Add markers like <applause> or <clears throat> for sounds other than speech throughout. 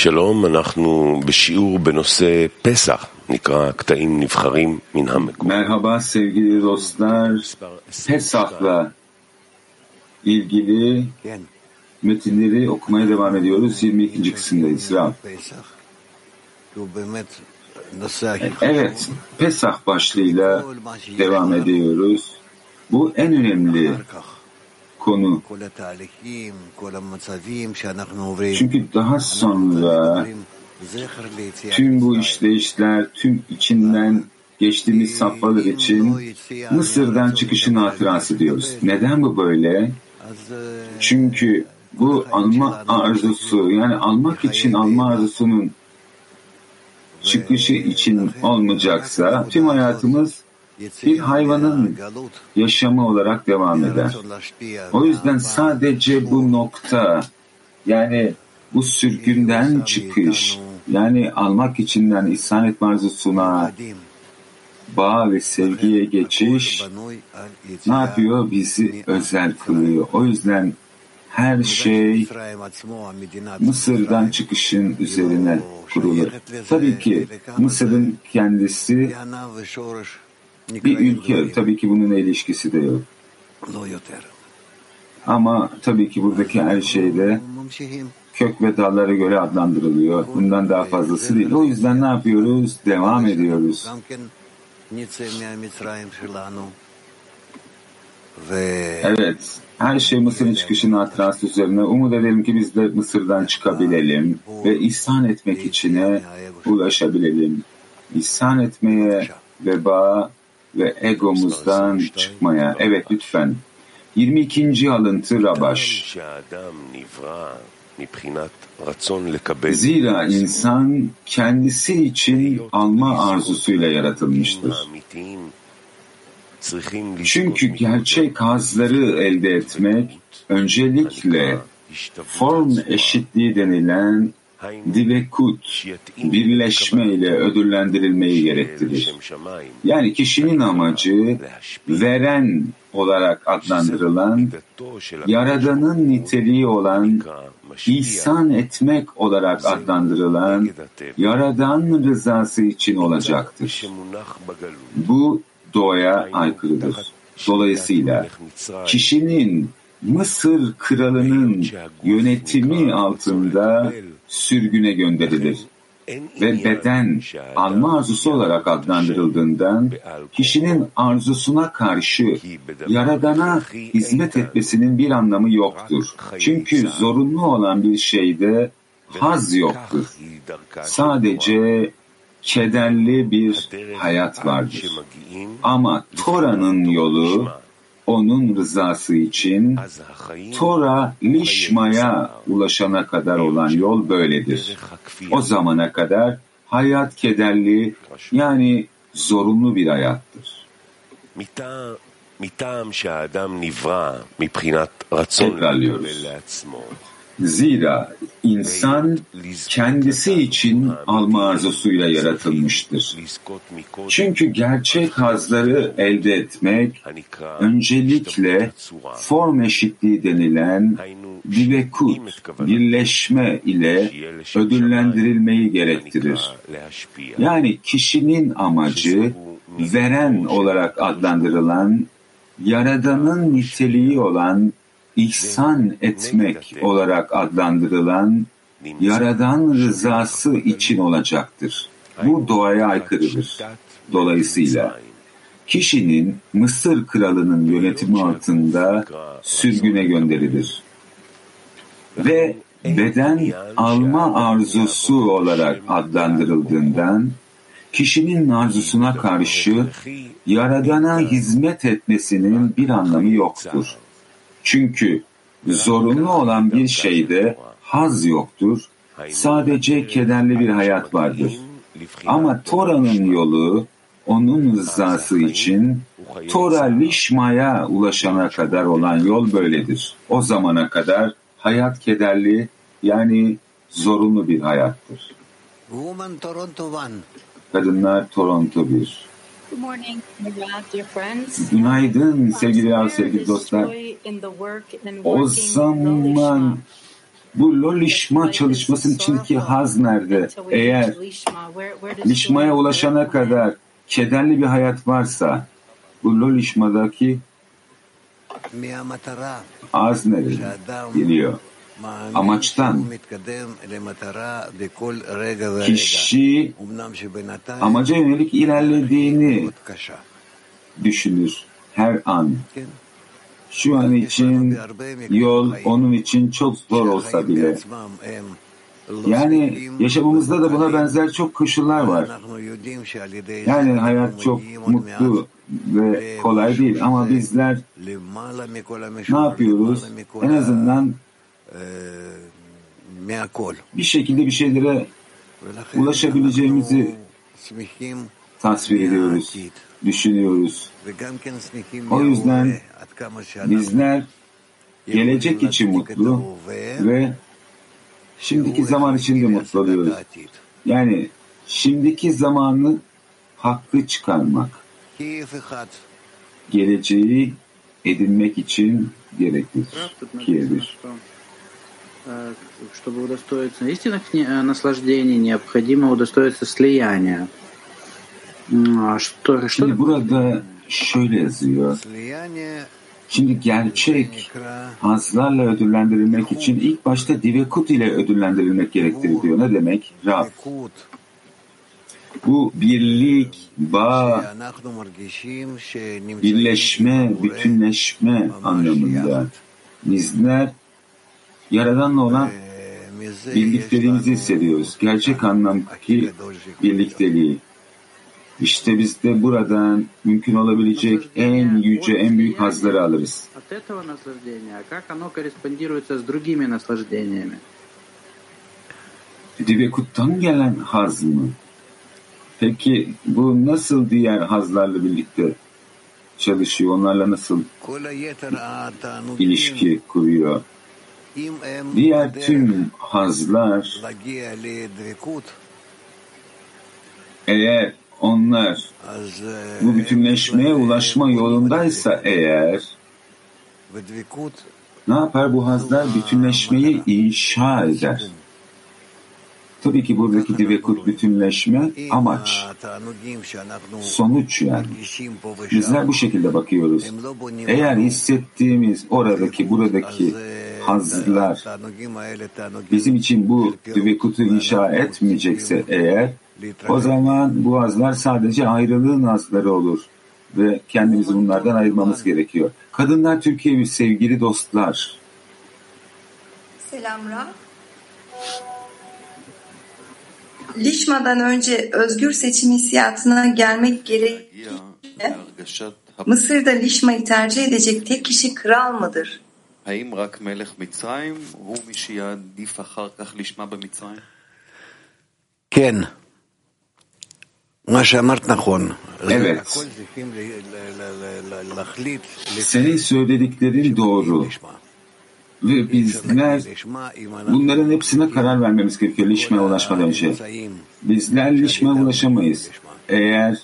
שלום, אנחנו בשיעור בנושא פסח, נקרא קטעים נבחרים מן המקום. Merhaba sevgili dostlar. Pesah'la ilgili metinleri okumaya devam ediyoruz. 22. kısımdayız. Rav. Evet, Pesah başlığıyla devam ediyoruz. Bu en önemli konu. Çünkü daha sonra tüm bu işleyişler, tüm içinden geçtiğimiz safhalar için Mısır'dan çıkışın hatırası diyoruz. Neden bu böyle? Çünkü bu alma arzusu, yani almak için alma arzusunun çıkışı için olmayacaksa tüm hayatımız bir hayvanın yaşamı olarak devam eder. O yüzden sadece bu nokta yani bu sürgünden çıkış yani almak içinden ihsan etme arzusuna bağ ve sevgiye geçiş ne yapıyor? Bizi özel kılıyor. O yüzden her şey Mısır'dan çıkışın üzerine kurulur. Tabii ki Mısır'ın kendisi bir ülke. Tabii ki bunun ilişkisi de yok. Ama tabii ki buradaki her şeyde kök ve dallara göre adlandırılıyor. Bundan daha fazlası değil. O yüzden ne yapıyoruz? Devam ediyoruz. Evet, her şey Mısır'ın çıkışının hatırası üzerine. Umut edelim ki biz de Mısır'dan çıkabilelim ve ihsan etmek içine ulaşabilelim. İhsan etmeye, veba ve egomuzdan çıkmaya. Evet lütfen. 22. alıntı Rabaş. Zira insan kendisi için alma arzusuyla yaratılmıştır. Çünkü gerçek hazları elde etmek öncelikle form eşitliği denilen divekut, birleşme ile ödüllendirilmeyi gerektirir. Yani kişinin amacı veren olarak adlandırılan, yaradanın niteliği olan ihsan etmek olarak adlandırılan yaradan rızası için olacaktır. Bu doğaya aykırıdır. Dolayısıyla kişinin Mısır kralının yönetimi altında sürgüne gönderilir ve beden alma arzusu olarak adlandırıldığından kişinin arzusuna karşı Yaradan'a hizmet etmesinin bir anlamı yoktur. Çünkü zorunlu olan bir şeyde haz yoktur. Sadece kederli bir hayat vardır. Ama Tora'nın yolu onun rızası için Tora Lişma'ya ulaşana kadar olan yol böyledir. O zamana kadar hayat kederli yani zorunlu bir hayattır. Tekrarlıyoruz. Zira insan kendisi için alma arzusuyla yaratılmıştır. Çünkü gerçek hazları elde etmek öncelikle form eşitliği denilen divekut, birleşme ile ödüllendirilmeyi gerektirir. Yani kişinin amacı veren olarak adlandırılan Yaradan'ın niteliği olan ihsan etmek olarak adlandırılan Yaradan rızası için olacaktır. Bu doğaya aykırıdır. Dolayısıyla kişinin Mısır kralının yönetimi altında sürgüne gönderilir. Ve beden alma arzusu olarak adlandırıldığından kişinin arzusuna karşı Yaradan'a hizmet etmesinin bir anlamı yoktur. Çünkü zorunlu olan bir şeyde haz yoktur, sadece kederli bir hayat vardır. Ama Tora'nın yolu, onun rızası için Tora Lişma'ya ulaşana kadar olan yol böyledir. O zamana kadar hayat kederli yani zorunlu bir hayattır. Kadınlar Toronto 1 Günaydın sevgili sevgili dostlar. O zaman Bu lolişma çalışmasının içindeki haz nerede? Eğer lişmaya ulaşana kadar kederli bir hayat varsa bu lolişmadaki az nerede geliyor? Amaçtan kişi amaca yönelik ilerlediğini düşünür her an. Şu an için yol onun için çok zor olsa bile. Yani yaşamımızda da buna benzer çok koşullar var. Yani hayat çok mutlu ve kolay değil ama bizler ne yapıyoruz? En azından bir şekilde bir şeylere ulaşabileceğimizi tasvir ediyoruz, düşünüyoruz. O yüzden bizler gelecek için mutlu ve şimdiki zaman için de mutlu oluyoruz. Yani şimdiki zamanı haklı çıkarmak, geleceği edinmek için gereklidir. Kiye'dir. Чтобы удостоиться истинных наслаждений, необходимо удостоиться слияния. Что, Şimdi burada şöyle yazıyor. Şimdi gerçek hazlarla ödüllendirilmek için ilk başta divekut ile ödüllendirilmek gerektirir diyor. Ne demek? Rab. Bu birlik, bağ, birleşme, bütünleşme anlamında. Bizler Yaradan'la olan birlikteliğimizi hissediyoruz. Gerçek anlamdaki birlikteliği. İşte biz de buradan mümkün olabilecek en yüce, en büyük hazları alırız. Divekut'tan gelen haz mı? Peki bu nasıl diğer hazlarla birlikte çalışıyor? Onlarla nasıl ilişki kuruyor? Diğer tüm hazlar eğer onlar bu bütünleşmeye ulaşma yolundaysa eğer ne yapar bu hazlar? Bütünleşmeyi inşa eder. Tabii ki buradaki divekut bütünleşme amaç, sonuç yani. Bizler bu şekilde bakıyoruz. Eğer hissettiğimiz oradaki, buradaki hazlar bizim için bu divekutu inşa etmeyecekse eğer o zaman bu hazlar sadece ayrılığın hazları olur ve kendimizi bunlardan ayırmamız gerekiyor. Kadınlar Türkiye'yi sevgili dostlar. Selam Rab. Lişma'dan önce özgür seçim hissiyatına gelmek gerekirse Mısır'da Lişma'yı tercih edecek tek kişi kral mıdır? האם רק מלך מצרים הוא מי שיעדיף אחר כך לשמה במצרים? כן. מה שאמרת נכון. Evet. Senin söylediklerin doğru. Ve bizler bunların hepsine karar vermemiz gerekiyor Lişme'ye ulaşmadan önce. Bizler Lişme'ye ulaşamayız. Eğer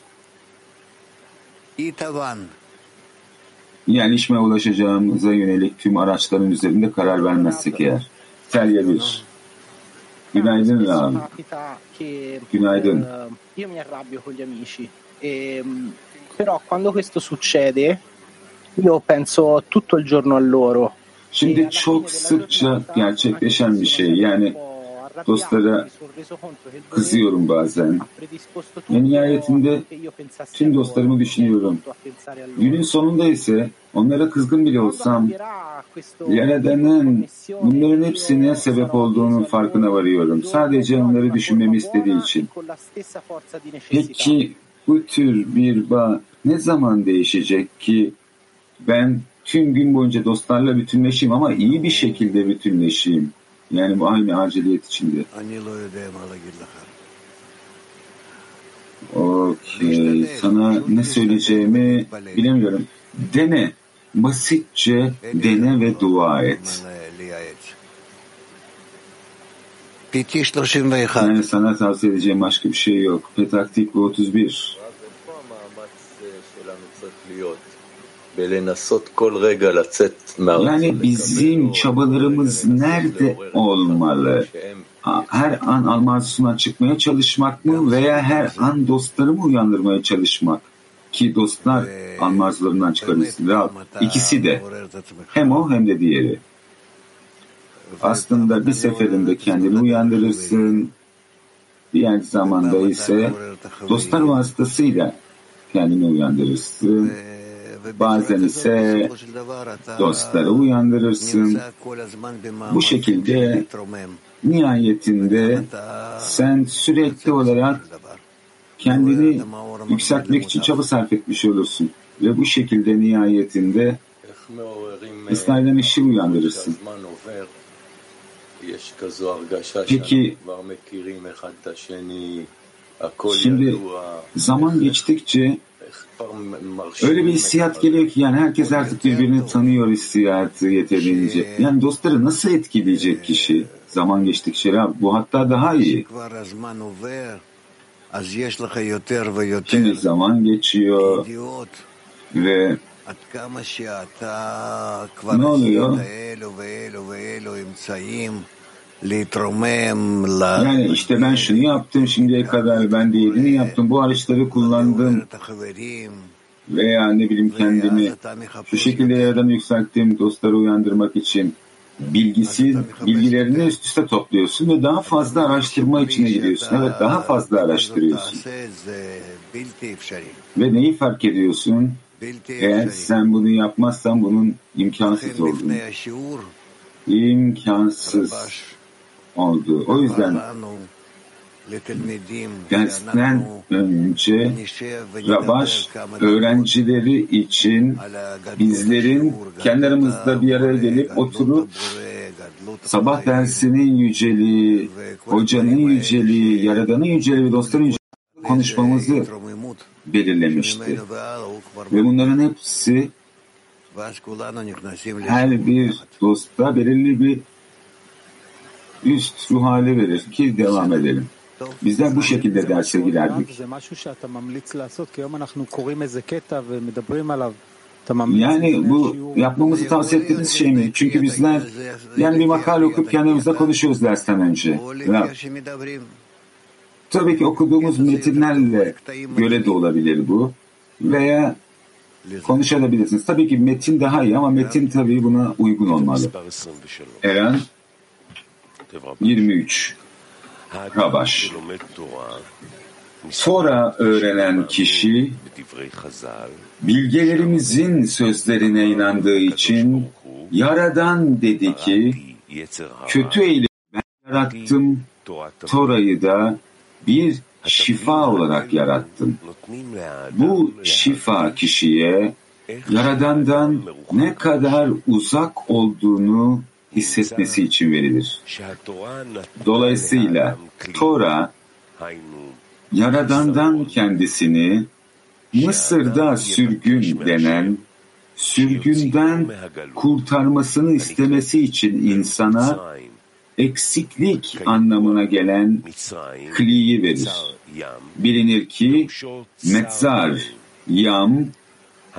yani Lişme'ye ulaşacağımıza yönelik tüm araçların üzerinde karar vermezsek eğer. Telye bir. Günaydın Ram. Günaydın. Io mi arrabbio con gli amici, e, però quando questo succede io penso tutto il giorno a loro. Şimdi çok sıkça gerçekleşen bir şey. Yani dostlara kızıyorum bazen. Ve nihayetinde tüm dostlarımı düşünüyorum. Günün sonunda ise onlara kızgın bile olsam Yaradan'ın bunların hepsine sebep olduğunun farkına varıyorum. Sadece onları düşünmemi istediği için. Peki bu tür bir bağ ne zaman değişecek ki ben tüm gün boyunca dostlarla bütünleşeyim ama iyi bir şekilde bütünleşeyim. Yani bu aynı aciliyet içinde. Okey. Sana ne söyleyeceğimi bilemiyorum. Dene. Basitçe dene ve dua et. Yani sana tavsiye edeceğim başka bir şey yok. Petak Tikva 31. Yani bizim çabalarımız nerede olmalı? Her an Almazus'una çıkmaya çalışmak mı veya her an dostları mı uyandırmaya çalışmak? Ki dostlar Almazlarından çıkarırsın. İkisi de. Hem o hem de diğeri. Aslında bir seferinde kendini uyandırırsın. Diğer zamanda ise dostlar vasıtasıyla kendini uyandırırsın. Bazen ise dostları uyandırırsın. Bu şekilde nihayetinde sen sürekli olarak kendini yükseltmek için çaba sarf etmiş olursun. Ve bu şekilde nihayetinde İsrail'den ışığı uyandırırsın. Peki şimdi zaman geçtikçe öyle bir hissiyat geliyor ki yani herkes artık birbirini tanıyor hissiyatı yeterince. Yani dostları nasıl etkileyecek kişi zaman geçtikçe bu hatta daha iyi. Şimdi zaman geçiyor ve ne oluyor? Yani işte ben şunu yaptım şimdiye kadar ben diğerini yaptım bu araçları kullandım veya ne bileyim kendimi şu şekilde yerden yükselttim dostları uyandırmak için bilgisi, bilgilerini üst üste topluyorsun ve daha fazla araştırma içine giriyorsun. Evet daha fazla araştırıyorsun. Ve neyi fark ediyorsun? Eğer sen bunu yapmazsan bunun imkansız olduğunu. İmkansız oldu. O yüzden dersten önce Rabaş öğrencileri için bizlerin kendi aramızda bir araya gelip oturup sabah dersinin yüceliği, hocanın yüceliği, yaradanın yüceliği ve dostların yüceliği konuşmamızı belirlemişti. Ve bunların hepsi her bir dosta belirli bir üst ruh hali verir ki devam edelim. Bizler bu şekilde derse girerdik. Yani bu yapmamızı tavsiye ettiğiniz şey mi? Çünkü bizler yani bir makale okup kendimizde konuşuyoruz dersten önce. Ya, tabii ki okuduğumuz metinlerle göre de olabilir bu. Veya konuşabilirsiniz. Tabii ki metin daha iyi ama metin tabii buna uygun olmalı. Eren 23 Rabaş Sonra öğrenen kişi bilgelerimizin sözlerine inandığı için Yaradan dedi ki kötü eylemi ben yarattım Tora'yı da bir şifa olarak yarattım. Bu şifa kişiye Yaradan'dan ne kadar uzak olduğunu hissetmesi için verilir. Dolayısıyla Tora Yaradan'dan kendisini Mısır'da sürgün denen sürgünden kurtarmasını istemesi için insana eksiklik anlamına gelen kliyi verir. Bilinir ki Metzar, Yam,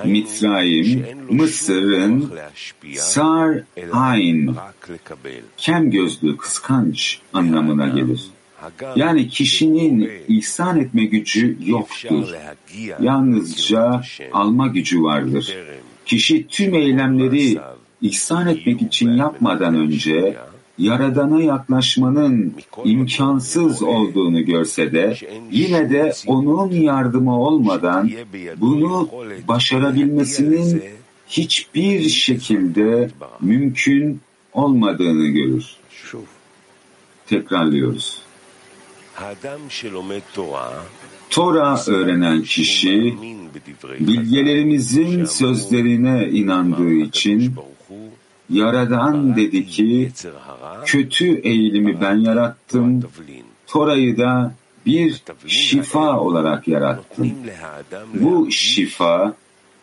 Mitzrayim, Mısır'ın Sar Ayn, kem gözlü, kıskanç anlamına gelir. Yani kişinin ihsan etme gücü yoktur. Yalnızca alma gücü vardır. Kişi tüm eylemleri ihsan etmek için yapmadan önce Yaradan'a yaklaşmanın imkansız olduğunu görse de yine de onun yardımı olmadan bunu başarabilmesinin hiçbir şekilde mümkün olmadığını görür. Tekrarlıyoruz. Tora öğrenen kişi bilgelerimizin sözlerine inandığı için Yaradan dedi ki, kötü eğilimi ben yarattım, Tora'yı da bir şifa olarak yarattım. Bu şifa,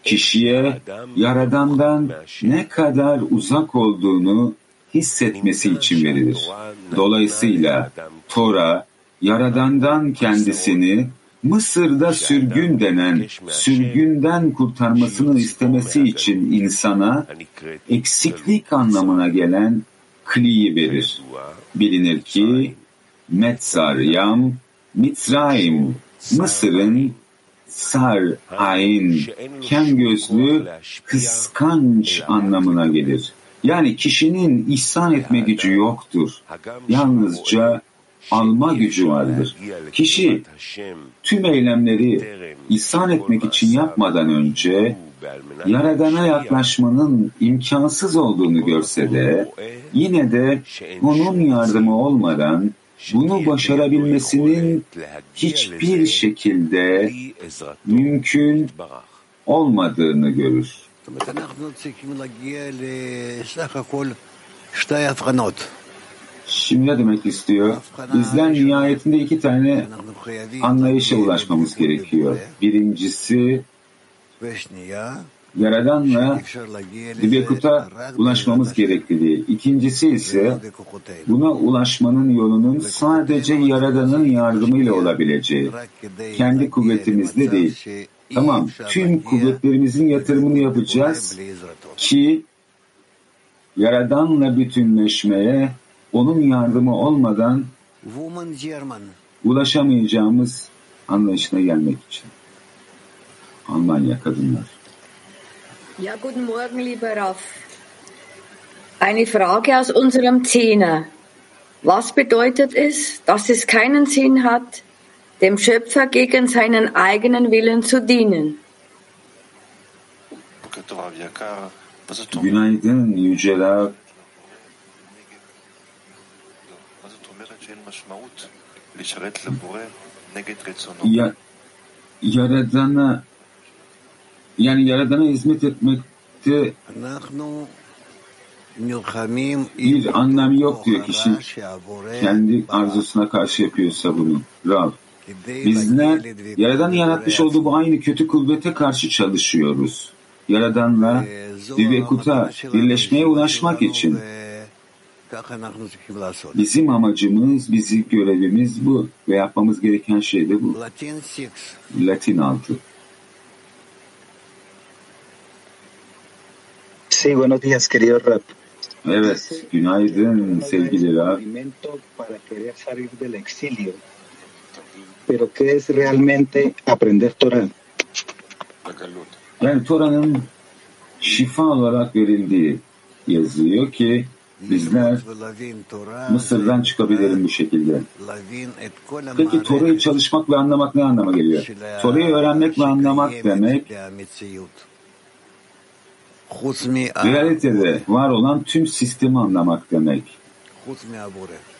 kişiye Yaradan'dan ne kadar uzak olduğunu hissetmesi için verilir. Dolayısıyla Tora, Yaradan'dan kendisini Mısır'da sürgün denen, sürgünden kurtarmasını istemesi için insana eksiklik anlamına gelen kliyi verir. Bilinir ki Metzar Yam, Mitzrayim, Mısır'ın Sar, Ayn, kem gözlü, kıskanç anlamına gelir. Yani kişinin ihsan etme gücü yoktur. Yalnızca alma gücü vardır. Kişi tüm eylemleri ihsan etmek için yapmadan önce Yaradan'a yaklaşmanın imkansız olduğunu görse de yine de onun yardımı olmadan bunu başarabilmesinin hiçbir şekilde mümkün olmadığını görür. Şimdi ne demek istiyor? Bizden nihayetinde iki tane anlayışa ulaşmamız gerekiyor. Birincisi Yaradan'la Dibekut'a ulaşmamız gerekliliği. İkincisi ise buna ulaşmanın yolunun sadece Yaradan'ın yardımıyla olabileceği. Kendi kuvvetimizde değil. Tamam, tüm kuvvetlerimizin yatırımını yapacağız ki Yaradan'la bütünleşmeye onun yardımı olmadan ulaşamayacağımız anlayışına gelmek için. Almanya kadınlar. Ja, guten Morgen, lieber Raff. Eine Frage aus unserem Zehner. Was bedeutet es, dass es keinen Sinn hat, dem Schöpfer gegen seinen eigenen Willen zu dienen? Günaydın yüceler. Ya, Yaradan'a yani Yaradan'a hizmet etmekte bir anlam yok diyor kişi kendi arzusuna karşı yapıyorsa bunu. Rab. Bizler Yaradan yaratmış olduğu bu aynı kötü kuvvete karşı çalışıyoruz. Yaradan'la Divekut'a birleşmeye ulaşmak için. Bizim amacımız, bizim görevimiz bu ve yapmamız gereken şey de bu. Latin altı. Sí, buenos días, querido Rap. Evet, günaydın sevgili Rab. para querer salir del exilio. Pero ¿qué es realmente aprender Torah? Yani Tora'nın şifa olarak verildiği yazıyor ki bizler Mısır'dan çıkabilirim bu şekilde. Peki Tora'yı çalışmak ve anlamak ne anlama geliyor? Tora'yı öğrenmek ve anlamak demek realitede var olan tüm sistemi anlamak demek.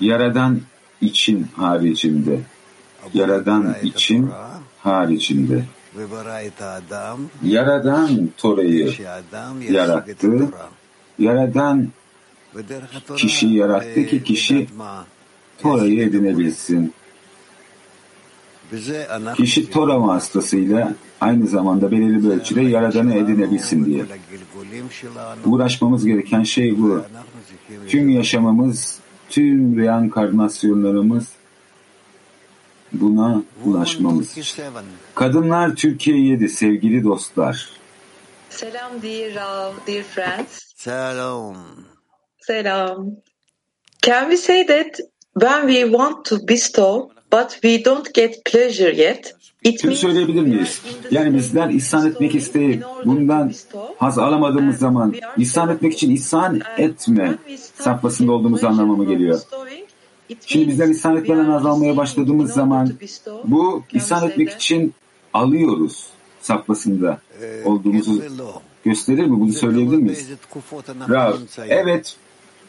Yaradan için haricinde. Yaradan için haricinde. Yaradan Tora'yı yarattı. Yaradan kişiyi yarattı ki kişi Tora'yı edinebilsin. Kişi Tora vasıtasıyla aynı zamanda belirli bir ölçüde Yaradan'ı edinebilsin diye. Uğraşmamız gereken şey bu. Tüm yaşamımız, tüm reenkarnasyonlarımız buna ulaşmamız. Kadınlar Türkiye 7 sevgili dostlar. Selam dear Rav, dear friends. Selam. Selam. Can we say that when we want to bestow but we don't get pleasure yet, it Şunu söyleyebilir miyiz? Yani bizler ihsan etmek isteyip bundan haz alamadığımız zaman ihsan etmek için ihsan etme safhasında olduğumuz anlamı geliyor. Şimdi bizler ihsan etmeden haz almaya başladığımız zaman bu ihsan etmek için alıyoruz safhasında olduğumuzu gösterir mi? Bunu söyleyebilir miyiz? Rav, evet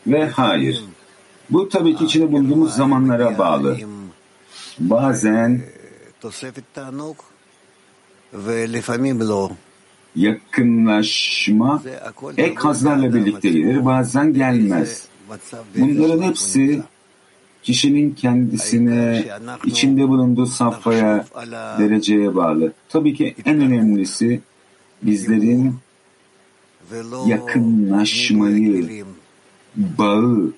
ve hayır. Bu tabii ki içinde bulunduğumuz zamanlara bağlı. Bazen yakınlaşma ek hazlarla birlikte gelir, bazen gelmez. Bunların hepsi kişinin kendisine, içinde bulunduğu safhaya, dereceye bağlı. Tabii ki en önemlisi bizlerin yakınlaşmayı, bağı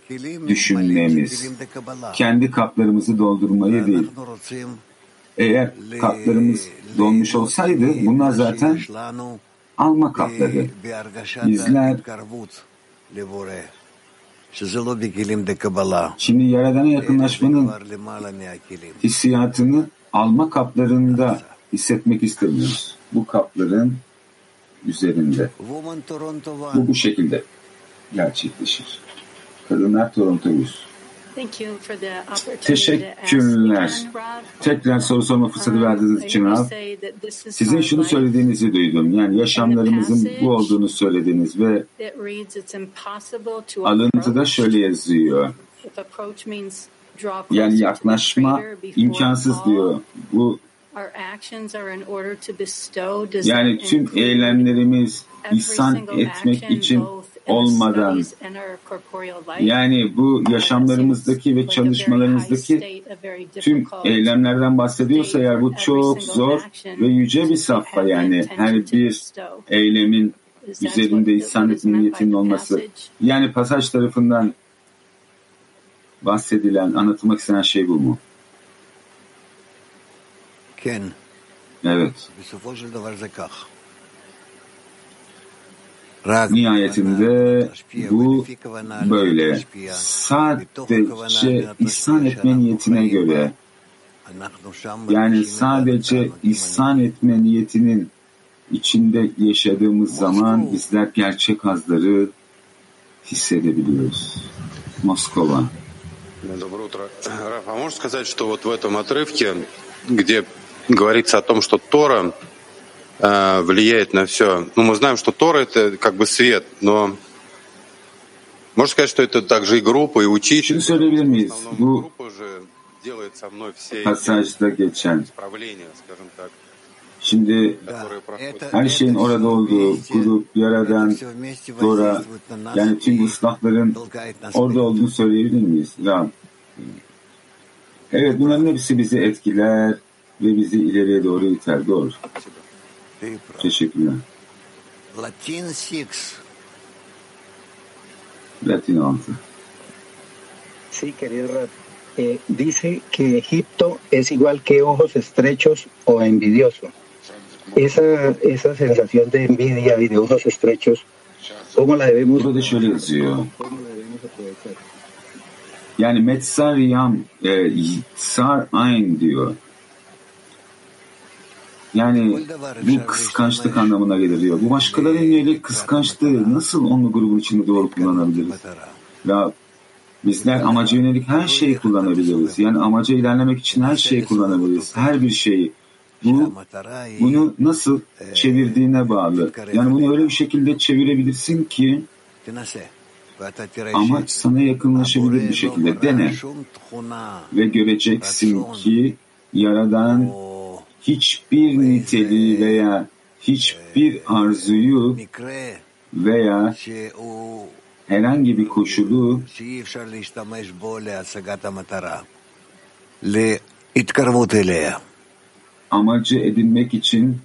düşünmemiz, kendi kaplarımızı doldurmayı değil. Eğer kaplarımız donmuş olsaydı bunlar zaten alma kapları. Bizler şimdi Yaradan'a yakınlaşmanın hissiyatını alma kaplarında hissetmek istemiyoruz. Bu kapların üzerinde. Bu bu şekilde gerçekleşir. Kadınlar Toronto 100. Teşekkürler. Tekrar soru sorma fırsatı verdiğiniz için Rav. Sizin şunu söylediğinizi duydum. Yani yaşamlarımızın bu olduğunu söylediniz ve alıntıda şöyle yazıyor. Yani yaklaşma imkansız diyor. Bu yani tüm eylemlerimiz ihsan etmek için olmadan yani bu yaşamlarımızdaki ve çalışmalarımızdaki tüm eylemlerden bahsediyorsa eğer bu çok zor ve yüce bir safha yani her bir eylemin üzerinde ihsan etme niyetinin olması. Yani pasaj tarafından bahsedilen, anlatılmak istenen şey bu mu? Evet. Nihayetinde bu böyle sadece ihsan etme niyetine göre yani sadece ihsan etme niyetinin içinde yaşadığımız zaman bizler gerçek hazları hissedebiliyoruz. Moskova. Доброе утро. Раф, а можешь сказать, что вот в этом отрывке, где говорится о том, что Тора э, влияет на все. Ну, мы знаем, что Тора это как бы свет, но можно сказать, что это также и группа, и учитель. Группа же делает со мной все geçen. исправления, скажем так, Şimdi проходят. her şeyin orada olduğu grup, yaradan, Dora, yani tüm ıslahların orada olduğunu söyleyebilir miyiz? Rab. Evet bunların hepsi bizi etkiler ve bizi ileriye doğru iter. Doğru. Teşekkürler. Latin 6. Latin 6. Sí, querido Rab. Eh, dice que Egipto es igual que ojos estrechos o envidioso. Esa, esa sensación de envidia y de ojos estrechos, ¿cómo la debemos, cómo la debemos aprovechar? Yani Metzar Yam, e, Sar Ayn diyor. Yani bu kıskançlık anlamına gelir diyor. Bu başkalarının yönelik kıskançlığı nasıl onu grubun içinde doğru kullanabiliriz? Ya bizler amaca yönelik her şeyi kullanabiliriz. Yani amaca ilerlemek için her şeyi kullanabiliriz. Her bir şeyi. Bu bunu nasıl çevirdiğine bağlı. Yani bunu öyle bir şekilde çevirebilirsin ki amaç sana yakınlaşabilir bir şekilde. Dene ve göreceksin ki Yaradan hiçbir niteliği veya hiçbir arzuyu veya herhangi bir koşulu amacı edinmek için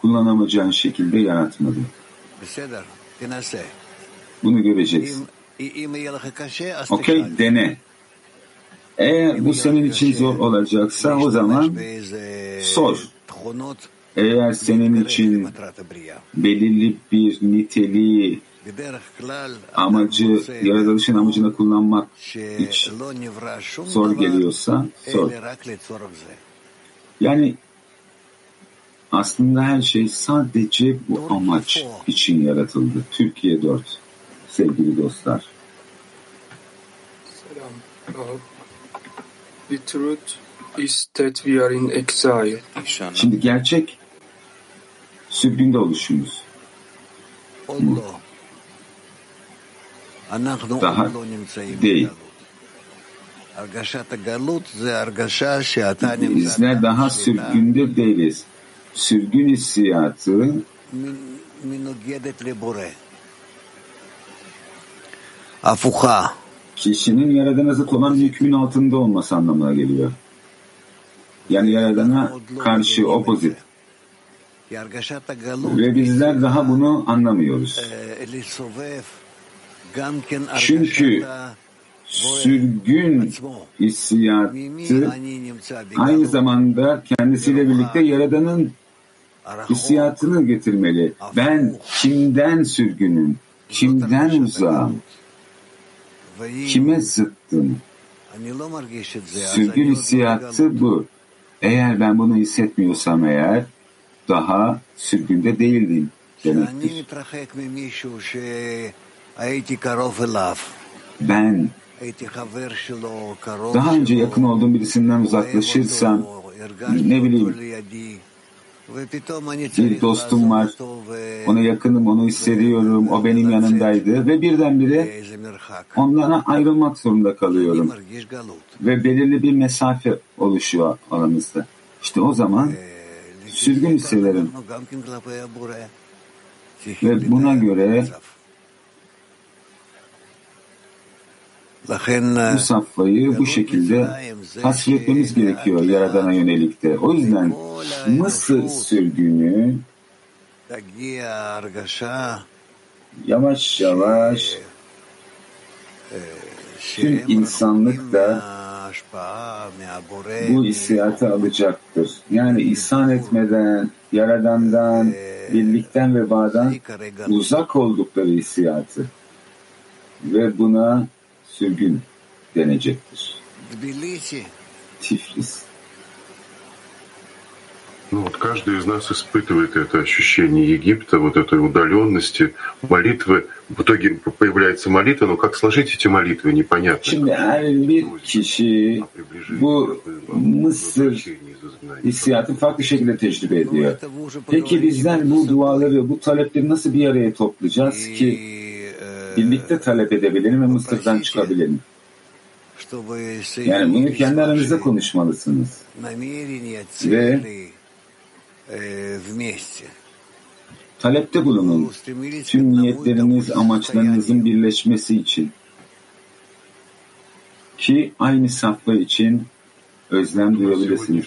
kullanamayacağın şekilde yaratmadı. Bunu göreceksin. Okey dene. Eğer bu senin için zor olacaksa o zaman sor. Eğer senin için belirli bir niteliği amacı, yaratılışın amacına kullanmak hiç zor geliyorsa sor. Yani aslında her şey sadece bu amaç için yaratıldı. Türkiye 4 sevgili dostlar. Selam. The truth is that we are in exile. Şimdi gerçek sürgünde oluşumuz. Allah. Daha değil. Bizler daha sürgünde değiliz. Sürgün hissiyatı Afuha kişinin yaradana zıt olan bir hükmün altında olması anlamına geliyor. Yani yaradana karşı opozit. Ve bizler daha bunu anlamıyoruz. Çünkü sürgün hissiyatı aynı zamanda kendisiyle birlikte Yaradan'ın hissiyatını getirmeli. Ben kimden sürgünüm? Kimden uzağım? Kime zıttım? Sürgün hissiyatı bu. Eğer ben bunu hissetmiyorsam eğer daha sürgünde değildim demektir. Ben daha önce yakın olduğum birisinden uzaklaşırsam ne bileyim bir dostum var, ona yakınım, onu hissediyorum, o benim yanımdaydı ve birdenbire ondan ayrılmak zorunda kalıyorum. Ve belirli bir mesafe oluşuyor aramızda. İşte o zaman sürgün hissederim. Ve buna göre bu safhayı bu şekilde tasvir etmemiz gerekiyor Yaradan'a yönelikte. O yüzden Mısır sürgünü yavaş yavaş tüm insanlık da bu hissiyatı alacaktır. Yani ihsan etmeden, Yaradan'dan, birlikten ve bağdan uzak oldukları hissiyatı ve buna sürgün denecektir. Tiflis. Ну вот каждый из нас испытывает это ощущение Египта, вот этой удаленности, молитвы. В итоге появляется молитва, но как сложить эти молитвы, непонятно. Şimdi her bir kişi bu Mısır hissiyatı farklı şekilde tecrübe ediyor. Peki bizden bu duaları, bu talepleri nasıl bir araya toplayacağız ki birlikte talep edebilelim ve Mısır'dan çıkabilelim? Yani bunu kendi aranızda konuşmalısınız. Ve talepte bulunun. Tüm niyetleriniz, amaçlarınızın birleşmesi için. Ki aynı safha için özlem duyabilirsiniz.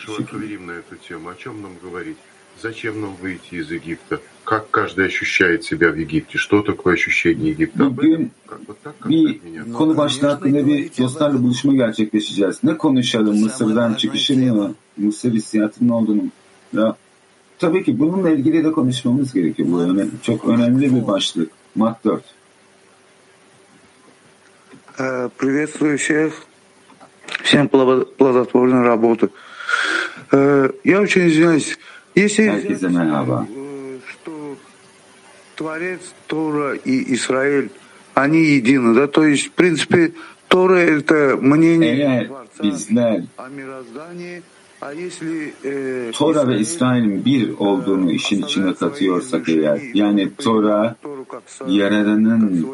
Зачем нам выйти из Египта? Как каждый ощущает себя в Египте? Что такое ощущение Египта? Bugün bir konu başlığı hakkında bir dostlarla buluşma gerçekleşeceğiz. Ne konuşalım? Mısır'dan çıkışın mı? Mısır hissiyatının olduğunu ya tabii ki bununla ilgili de konuşmamız gerekiyor. Bu önemli, çok önemli bir başlık. Mat 4. Приветствую всех. Всем плодотворной работы. Я очень извиняюсь. Если Herkese merhaba. что Творец, Тора и Израиль, они едины, да? То есть, в принципе, Тора — это мнение Eğer bizler о мироздании, а если э, Tora ve İsrail'in bir olduğunu işin içine katıyorsak eğer, yani Tora, Yaradan'ın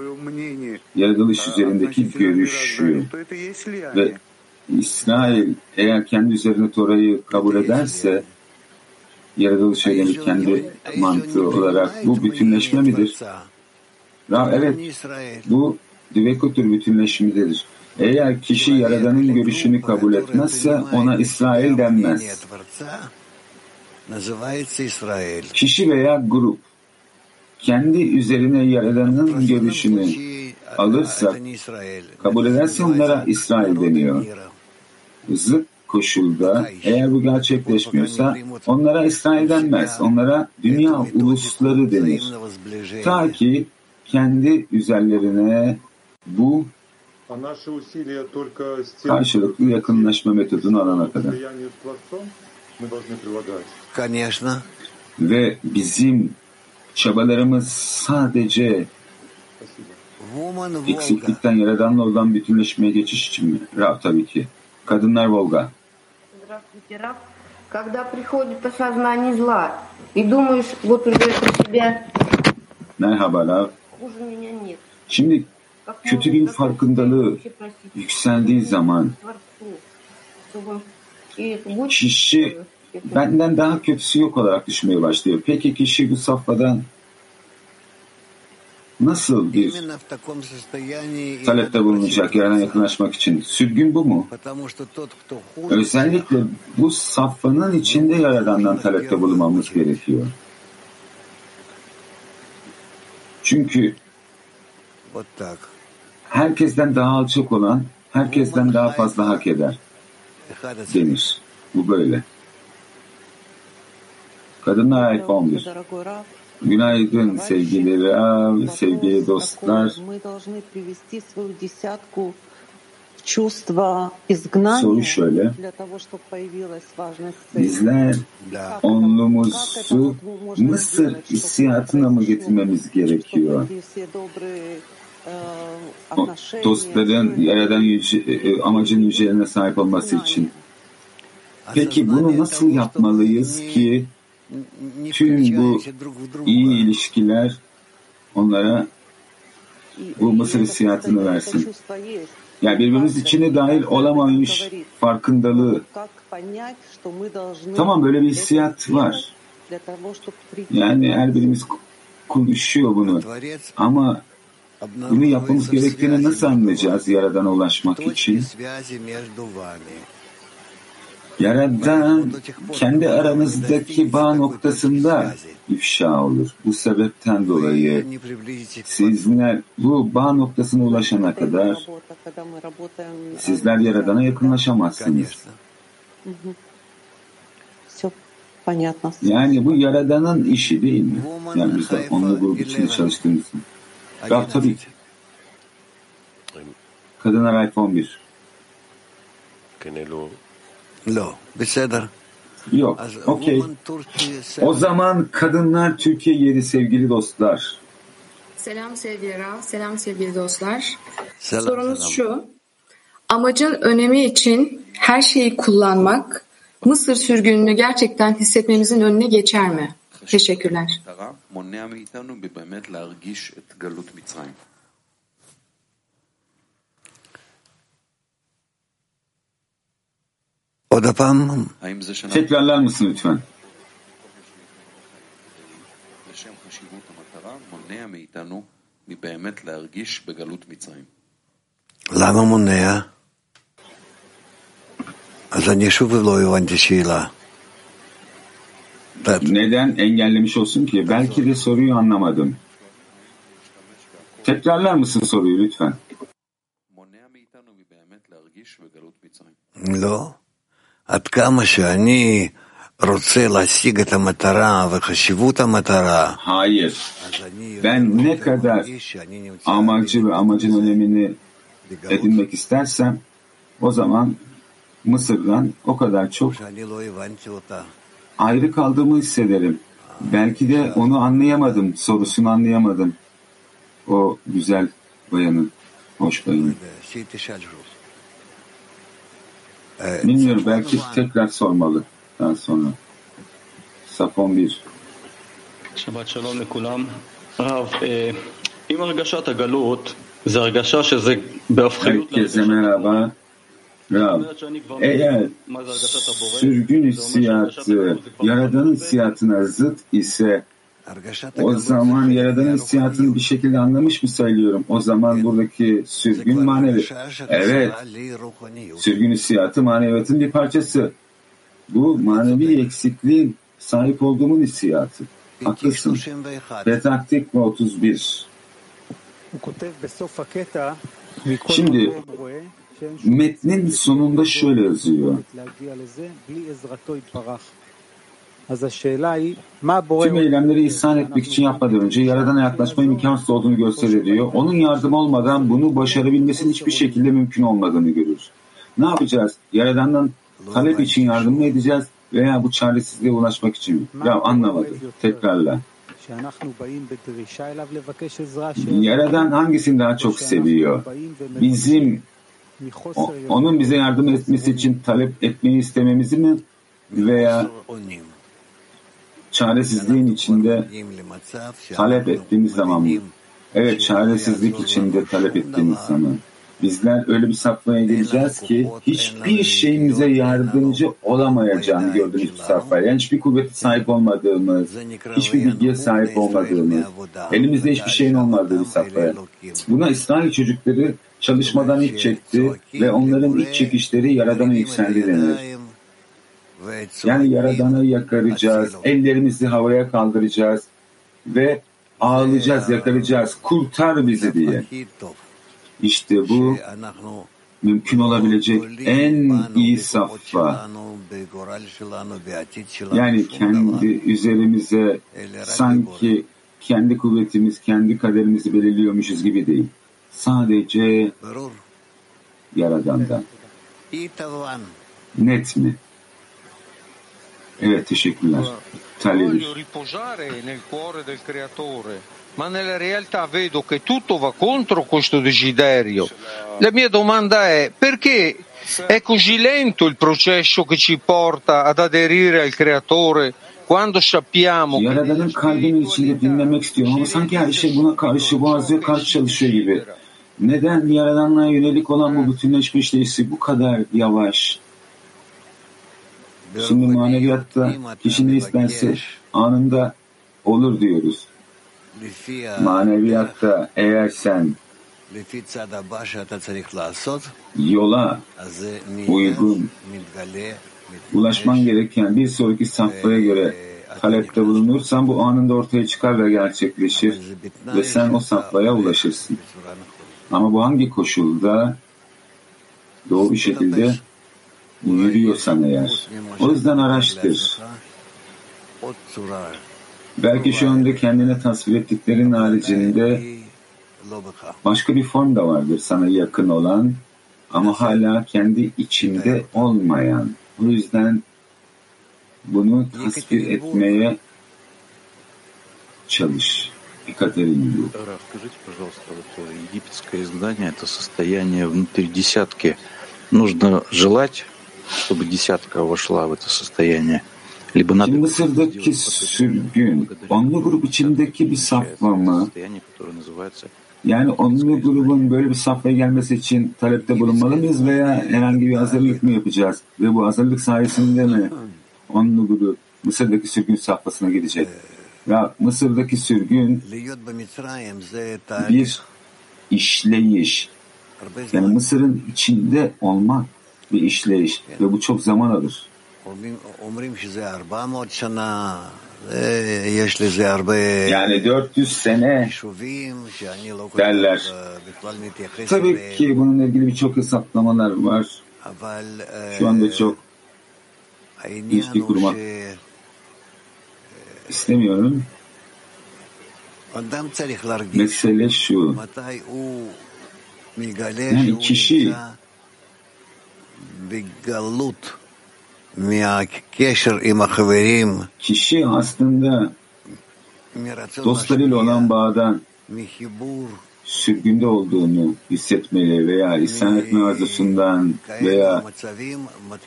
yaratılış üzerindeki görüşü ve İsrail eğer kendi üzerine Tora'yı kabul ederse, yaratılış yönelik kendi mantığı olarak bu bütünleşme midir? Evet, bu Düvekotür bütünleşimidir. Eğer kişi Yaradan'ın görüşünü kabul etmezse ona İsrail denmez. Kişi veya grup kendi üzerine Yaradan'ın görüşünü alırsa, kabul ederse onlara İsrail deniyor. Zıt koşulda eğer bu gerçekleşmiyorsa onlara İsrail denmez. Onlara dünya ulusları denir. Ta ki kendi üzerlerine bu karşılıklı yakınlaşma metodunu alana kadar. Ve bizim çabalarımız sadece eksiklikten yaradanla olan bütünleşmeye geçiş için mi? Rav tabii ki. Kadınlar Volga Здравствуйте, Раф. Когда приходит осознание зла и думаешь, вот уже про себя, Merhaba Rav. хуже меня нет. Şimdi kötülüğün farkındalığı yükseldiği zaman Творцу, чтобы и это будет kişi benden daha kötüsü yok olarak düşmeye başlıyor. Peki kişi bu safhadan nasıl bir talepte bulunacak yarana yakınlaşmak için? Sürgün bu mu? Özellikle bu safhanın içinde yaradandan talepte bulunmamız gerekiyor. Çünkü herkesten daha alçak olan herkesten daha fazla hak eder denir. Bu böyle. Kadınlar Ayfa 11. Günaydın sevgili Rav, sevgili dostlar. Soru şöyle. Bizler onlumuzu Mısır hissiyatına mı getirmemiz gerekiyor? O, dostların yaradan yüce, e, amacın yücelerine sahip olması için. Peki bunu nasıl yapmalıyız ki tüm bu iyi ilişkiler onlara bu Mısır hissiyatını versin. Yani birbirimiz içine dahil olamamış farkındalığı. Tamam böyle bir hissiyat var. Yani her birimiz konuşuyor bunu. Ama bunu yapmamız gerektiğini nasıl anlayacağız Yaradan'a ulaşmak için? Yaradan kendi aranızdaki bağ noktasında ifşa olur. Bu sebepten dolayı sizler bu bağ noktasına ulaşana kadar sizler Yaradan'a yakınlaşamazsınız. Yani bu Yaradan'ın işi değil mi? Yani biz de onunla grup içinde çalıştığımız için. Rab tabii ki. Kadınlar iPhone 1. Kenelo Yok, okey. O zaman kadınlar Türkiye yeri sevgili dostlar. Selam sevgili Rav, selam sevgili dostlar. Selam, Sorunuz selam. şu, amacın önemi için her şeyi kullanmak Mısır sürgününü gerçekten hissetmemizin önüne geçer mi? Teşekkürler. Tekrarlar mısın lütfen? למה מונע? אז אני שוב לא הבנתי שאלה. Neden engellemiş olsun ki? Belki de soruyu anlamadım. Tekrarlar mısın soruyu lütfen? לא. עד כמה שאני רוצה להשיג את המטרה וחשיבות המטרה. Hayır. Ben ne kadar amacı ve amacın önemini edinmek istersem o zaman Mısır'dan o kadar çok ayrı kaldığımı hissederim. Belki de onu anlayamadım, sorusunu anlayamadım. O güzel bayanın, hoş bayanın. Bilmiyorum, belki tekrar sormalı daha sonra. Safon 1. שבת שלום לכולם. הרב, אם הרגשת הגלות זה הרגשה שזה בהפכיות Herkese merhaba. Rab, eğer sürgün hissiyatı Yaradan'ın hissiyatına zıt ise o zaman Yaradan'ın hissiyatını bir şekilde anlamış mı sayılıyorum? O zaman buradaki sürgün manevi. Evet, sürgün hissiyatı maneviyatın bir parçası. Bu manevi eksikliğin sahip olduğumun hissiyatı. Haklısın. Retaktik 31. Şimdi metnin sonunda şöyle yazıyor. Tüm eylemleri ihsan etmek için yapmadan önce Yaradan'a yaklaşma imkansız olduğunu gösteriyor. Onun yardım olmadan bunu başarabilmesinin hiçbir şekilde mümkün olmadığını görürüz. Ne yapacağız? Yaradan'dan talep için yardım mı edeceğiz veya bu çaresizliğe ulaşmak için mi? Ya anlamadım. Tekrarla. Yaradan hangisini daha çok seviyor? Bizim o, onun bize yardım etmesi için talep etmeyi istememizi mi veya çaresizliğin içinde talep ettiğimiz zaman mı? Evet, çaresizlik içinde talep ettiğimiz zaman. Bizler öyle bir safhaya geleceğiz ki hiçbir şeyimize yardımcı olamayacağını gördüğümüz bir safhaya. Yani hiçbir kuvvete sahip olmadığımız, hiçbir bilgiye sahip olmadığımız, elimizde hiçbir şeyin olmadığı bir safhaya. Buna İsrail çocukları çalışmadan iç çekti ve onların iç çekişleri Yaradan'a yükseldi denir. Yani Yaradan'ı yakaracağız, ellerimizi havaya kaldıracağız ve ağlayacağız, yakaracağız, kurtar bizi diye. İşte bu mümkün olabilecek en iyi safha. Yani kendi üzerimize sanki kendi kuvvetimiz, kendi kaderimizi belirliyormuşuz gibi değil. Sadece Yaradan'dan. Net mi? Evet, teşekkürler. Talebir. ma nella realtà vedo che tutto va contro questo desiderio. La mia domanda è perché è così lento il processo che ci porta ad aderire al Creatore quando sappiamo che Yaradan'ın kalbinin içinde dinlemek istiyorum ama sanki her şey buna karşı, boğazıya karşı çalışıyor gibi. Neden Yaradan'la yönelik olan bu bütünleşme işleyişi bu kadar yavaş? Şimdi maneviyatta kişi ne isterse anında olur diyoruz. Maneviyatta eğer sen yola uygun ulaşman gereken bir sonraki safhaya göre talepte bulunursan bu anında ortaya çıkar ve gerçekleşir ve sen o safhaya ulaşırsın. Ama bu hangi koşulda doğru bir şekilde yürüyorsan eğer. O yüzden araştır. Belki şu anda kendine tasvir ettiklerin haricinde başka bir form da vardır sana yakın olan ama hala kendi içinde olmayan. O yüzden bunu tasvir etmeye çalış. Екатерине. Раф, скажите, пожалуйста, вот египетское изгнание — это состояние внутри десятки. Нужно желать, чтобы десятка вошла в это состояние. Lибо Şimdi Mısır'daki sürgün, onlu grup içindeki bir saflama, yani onlu grubun böyle bir safhaya gelmesi için talepte bulunmalı mıyız veya herhangi bir hazırlık mı yapacağız? Ve bu hazırlık sayesinde mi onlu grup Mısır'daki sürgün safhasına gidecek? Ya Mısır'daki sürgün bir işleyiş. Yani Mısır'ın içinde olmak bir işleyiş ve bu çok zaman alır. Yani 400 sene derler. Tabii ki bununla ilgili birçok hesaplamalar var. Şu anda çok ilişki kurmak istemiyorum. Mesele şu. Yani kişi kişi aslında dostlarıyla olan bağdan sürgünde olduğunu hissetmeli veya isyan etme arzusundan veya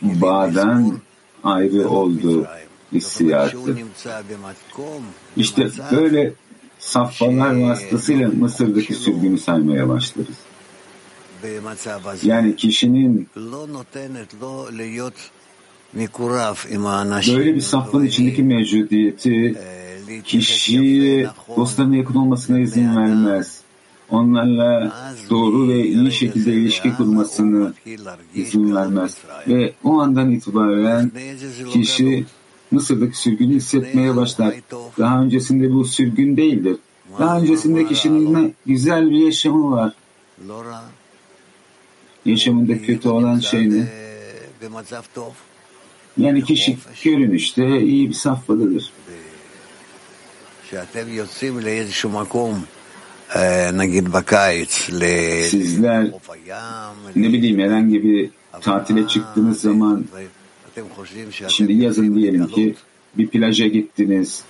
bağdan ayrı olduğu hissiyatı. İşte böyle safhalar vasıtasıyla Mısır'daki sürgünü saymaya başlarız. Yani kişinin böyle bir safhanın içindeki mevcudiyeti kişiye dostlarına yakın olmasına izin vermez. Onlarla doğru ve iyi şekilde ilişki kurmasını izin vermez. Ve o andan itibaren kişi Mısır'daki sürgünü hissetmeye başlar. Daha öncesinde bu sürgün değildir. Daha öncesinde kişinin güzel bir yaşamı var. Yaşamında kötü olan şey ne? Yani kişi görünüşte iyi bir safhadadır. Sizler ne bileyim herhangi bir tatile çıktığınız zaman şimdi yazın diyelim ki bir plaja gittiniz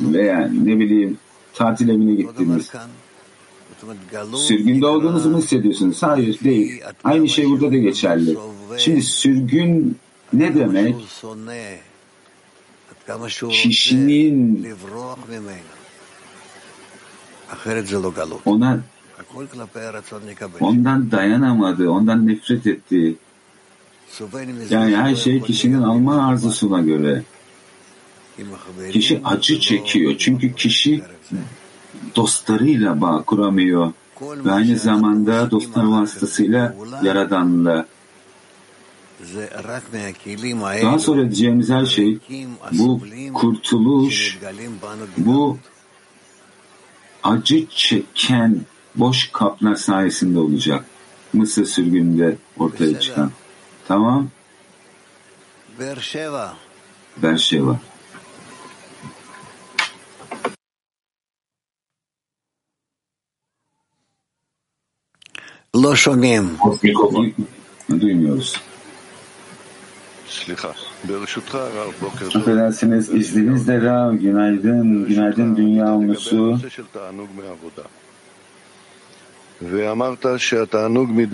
veya ne bileyim tatil evine gittiniz. Sürgünde olduğunuzu mu hissediyorsunuz? Hayır değil. Aynı şey burada da geçerli. Şimdi sürgün ne demek? Kişinin ona ondan dayanamadığı, ondan nefret ettiği yani her şey kişinin alma arzusuna göre. Kişi acı çekiyor. Çünkü kişi dostlarıyla bağ kuramıyor. Ve aynı zamanda dostlar vasıtasıyla Yaradan'la. Daha sonra diyeceğimiz her şey bu kurtuluş, bu acı çeken boş kaplar sayesinde olacak. Mısır sürgününde ortaya çıkan. Tamam. Berşeva. Berşeva. Lo şomim. Mikrofon. Duymuyoruz. Affedersiniz izninizle Rav, günaydın, günaydın dünya umlusu.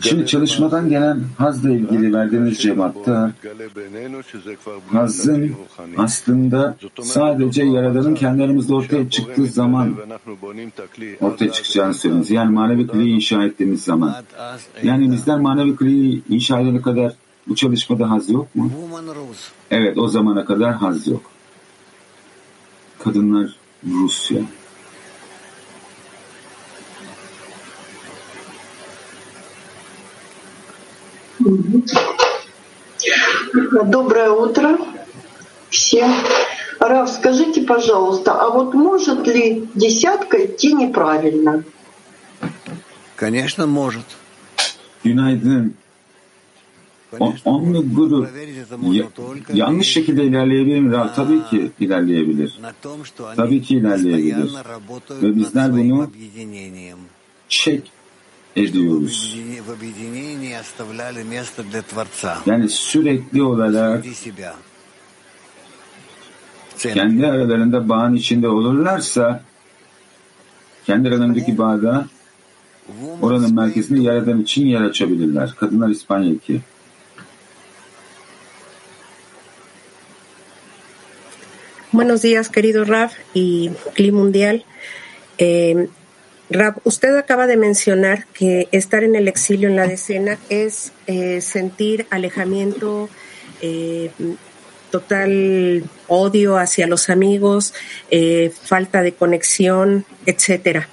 Şimdi çalışmadan gelen hazla ilgili verdiğiniz cevapta hazın aslında sadece Yaradan'ın kendi aramızda ortaya çıktığı zaman ortaya çıkacağını söylüyoruz. Yani manevi kuleyi inşa ettiğimiz zaman. Yani bizler manevi kuleyi inşa edene kadar bu çalışmada haz yok mu? Evet o zamana kadar haz yok. Kadınlar Rusya. Доброе утро всем. Раф, скажите, пожалуйста, а вот может ли десятка идти неправильно? Конечно, может. Günaydın. O, onlu grup ya, yanlış şekilde ilerleyebilir mi? Rav? Tabii ki ilerleyebilir. Tabii ki ilerleyebilir. Ve bizler bunu çek ediyoruz. Yani sürekli olarak kendi aralarında bağın içinde olurlarsa kendi aralarındaki bağda oranın merkezinde yaradan için yer açabilirler. Kadınlar İspanya 2. Buenos días, querido Raf y Cli Mundial. Eh, Rab, usted acaba de mencionar que estar en el exilio en la decena es eh, sentir alejamiento, eh, total odio hacia los amigos, eh, falta de conexión, etcétera.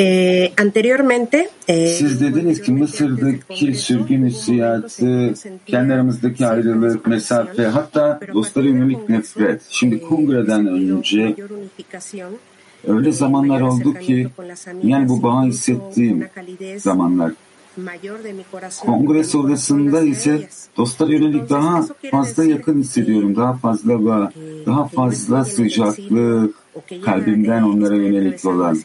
Eh, anteriormente Siz dediniz ki Mısır'daki sürgün hissiyatı, kendi aramızdaki ayrılık, mesafe, hatta dostlara yönelik nefret. Şimdi kongreden önce öyle zamanlar oldu ki yani bu bağı hissettiğim zamanlar. Kongre sonrasında ise dostlar yönelik daha fazla yakın hissediyorum. Daha fazla bağ, daha fazla sıcaklık kalbimden onlara yönelik olan.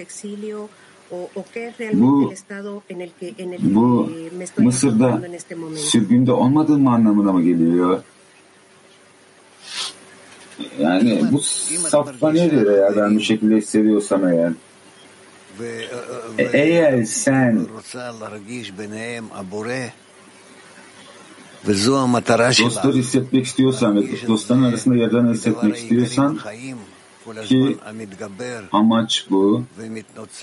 Bu, bu Mısır'da sürgünde olmadığım anlamına mı geliyor? Yani bu safta nedir eğer ben bu şekilde hissediyorsam eğer? E, eğer sen dostları hissetmek istiyorsan ve dostların arasında yerden hissetmek istiyorsan ki amaç bu.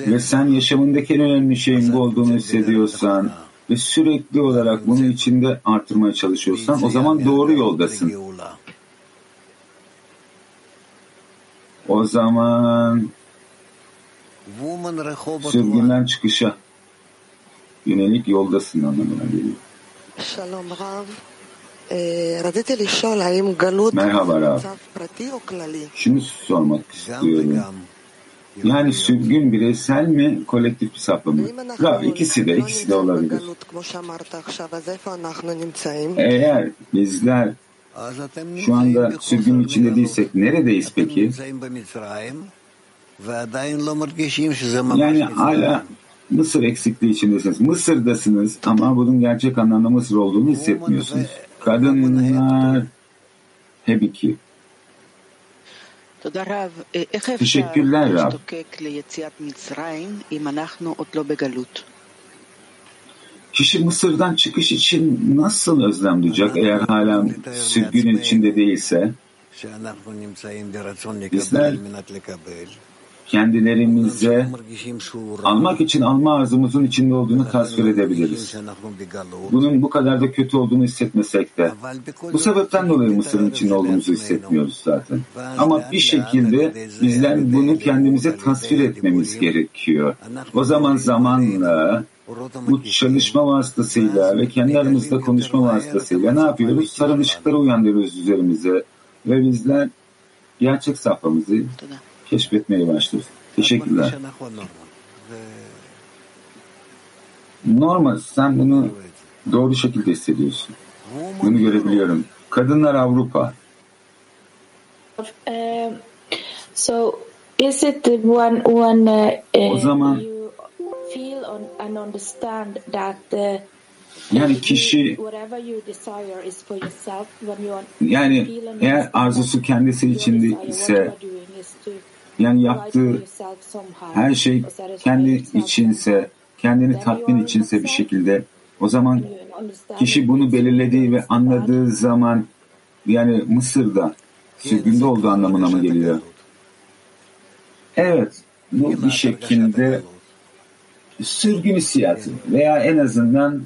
Ve sen yaşamındaki en önemli şeyin bu olduğunu hissediyorsan ve sürekli olarak bunu içinde artırmaya çalışıyorsan o zaman doğru yoldasın. O zaman sürgünden çıkışa yönelik yoldasın anlamına geliyor. Merhaba Rab. Şunu sormak istiyorum. Yani sürgün bireysel mi, kolektif bir sapı mı? Rab ikisi de, ikisi de olabilir. Eğer bizler şu anda sürgün içinde değilsek neredeyiz peki? Yani hala Mısır eksikliği içindesiniz. Mısır'dasınız ama bunun gerçek anlamda Mısır olduğunu hissetmiyorsunuz. Kadınlar hep iki. Teşekkürler Rab. Kişi Mısır'dan çıkış için nasıl özlem duyacak eğer hala sürgünün içinde değilse? Bizler kendilerimize almak için alma arzumuzun içinde olduğunu tasvir edebiliriz. Bunun bu kadar da kötü olduğunu hissetmesek de. Bu sebepten dolayı Mısır'ın içinde olduğumuzu hissetmiyoruz zaten. Ama bir şekilde bizler bunu kendimize tasvir etmemiz gerekiyor. O zaman zamanla bu çalışma vasıtasıyla ve kendi aramızda konuşma vasıtasıyla ne yapıyoruz? Sarı ışıkları uyandırıyoruz üzerimize ve bizler gerçek safhamızı keşfetmeye başlıyoruz. Teşekkürler. Normal. Sen bunu doğru şekilde hissediyorsun. Bunu görebiliyorum. Kadınlar Avrupa. So is it the one when uh, O zaman yani feel and eğer understand arzusu kendisi içinde ise yani yaptığı her şey kendi içinse, kendini tatmin içinse bir şekilde o zaman kişi bunu belirlediği ve anladığı zaman yani Mısır'da sürgünde olduğu anlamına mı geliyor? Evet, bu bir şekilde sürgün hissiyatı veya en azından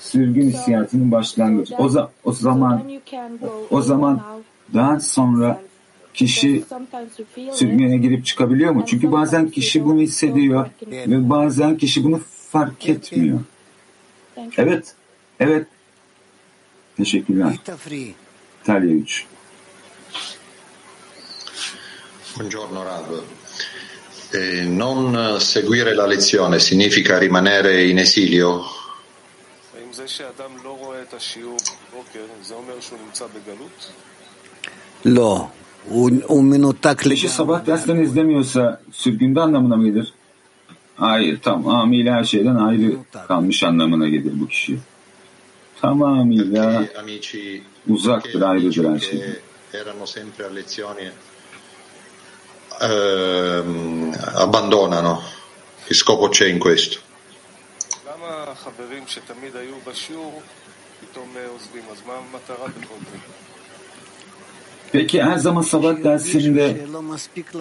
sürgün hissiyatının başlangıcı. O, za- o zaman o zaman daha sonra kişi sürgüne girip çıkabiliyor mu? Çünkü bazen kişi bunu hissediyor ve bazen kişi bunu fark etmiyor. Evet, evet. Teşekkürler. İtalya 3. Buongiorno Rav. E non seguire la lezione significa rimanere in esilio? No. Kişi sabah derslerini izlemiyorsa sürgünde anlamına mı gelir? Hayır, tamamıyla her şeyden ayrı kalmış anlamına gelir bu kişi. Tamamıyla uzaktır, ayrıdır her şeyden. erano sempre a lezioni eh, abbandonano. Che scopo c'è in questo? Peki her zaman sabah dersinde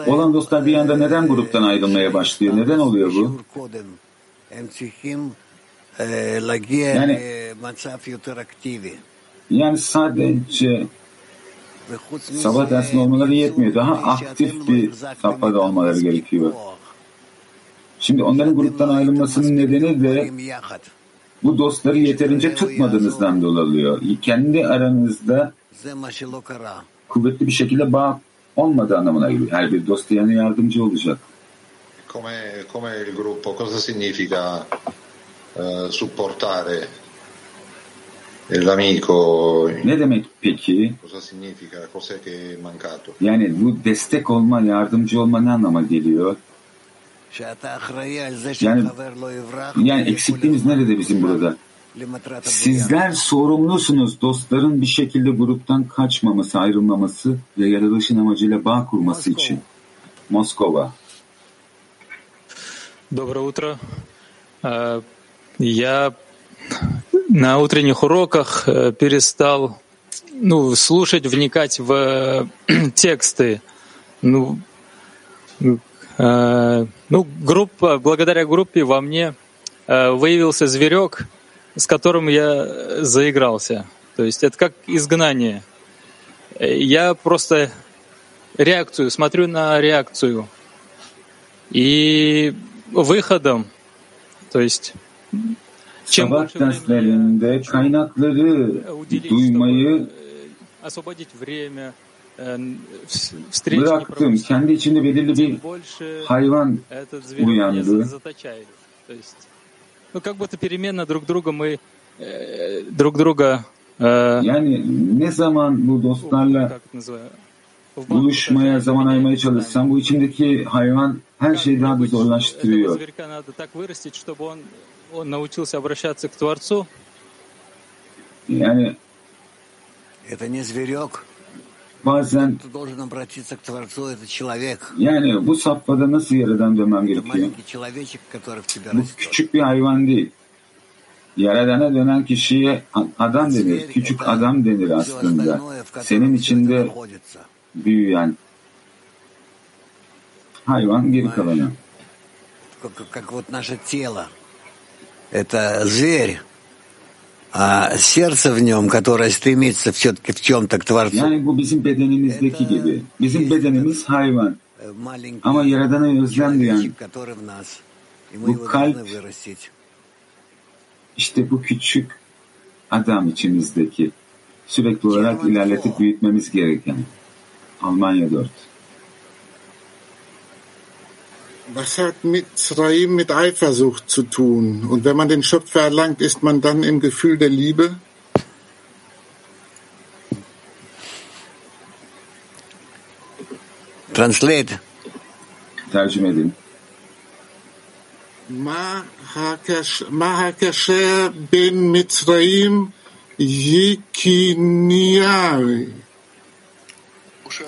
olan dostlar bir anda neden gruptan ayrılmaya başlıyor? Neden oluyor bu? Yani yani sadece sabah dersinde olmaları yetmiyor. Daha aktif bir safhada olmaları gerekiyor. Şimdi onların gruptan ayrılmasının nedeni de bu dostları yeterince tutmadığınızdan dolayı oluyor. Kendi aranızda kuvvetli bir şekilde bağ olmadığı anlamına geliyor. Her bir dost yani yardımcı olacak. Come, come il gruppo cosa significa eh, supportare l'amico. Ne demek peki? Cosa significa? Cos'è che è mancato? Yani bu destek olma, yardımcı olma ne anlama geliyor? Yani, yani eksikliğimiz nerede bizim burada? Sizler sorumlusunuz dostların bir şekilde gruptan kaçmaması, ayrılmaması ve yaratılışın amacıyla bağ kurması Moskova. için. Moskova. Доброе утро. Э, я на утренних уроках э, перестал ну, слушать, вникать в э, <clears throat> тексты. Ну, э, ну, группа, благодаря группе во мне э, выявился зверек, с которым я заигрался. То есть это как изгнание. Я просто реакцию, смотрю на реакцию. И выходом, то есть Sabah больше времени derslerinde kaynakları duymayı освободить время, э, вс- встречи не bıraktım. Kendi içinde belirli bir больше hayvan этот зверек меня uyandı. за- заточает. То есть, ну, как будто переменно друг друга мы э, друг друга э, Yani ne zaman bu dostlarla как это называю, buluşmaya, zaman ayırmaya çalışsam bu içimdeki hayvan her şeyi daha da этого zorlaştırıyor. зверька надо так вырастить, чтобы он, он научился обращаться к Творцу, Yani Это не зверек. bazen Ты должен обратиться к Творцу, это человек. yani bu safhada nasıl yaradan dönmem Это gerekiyor? маленький человечек, который в тебе Bu растет. küçük bir hayvan değil. Yaradana dönen kişiye a- adam denir, küçük adam denir Все aslında. остальное, в котором Senin все это içinde находится. büyüyen hayvan geri kalanı. Как, как вот наше тело. Это зверь. А сердце в нем, которое стремится все-таки в чем-то к Творцу, э, Ama Yaradan'a özlem duyan, который в нас. И мы Bu его kalp- должны вырастить. işte bu küçük adam içimizdeki sürekli olarak ilerletip büyütmemiz gereken. Almanya 4. Was hat Mitzraim mit Eifersucht zu tun? Und wenn man den Schöpfer erlangt, ist man dann im Gefühl der Liebe? Translate. ترجمه ما هكش ما هكش بين متريم يكينياوي وش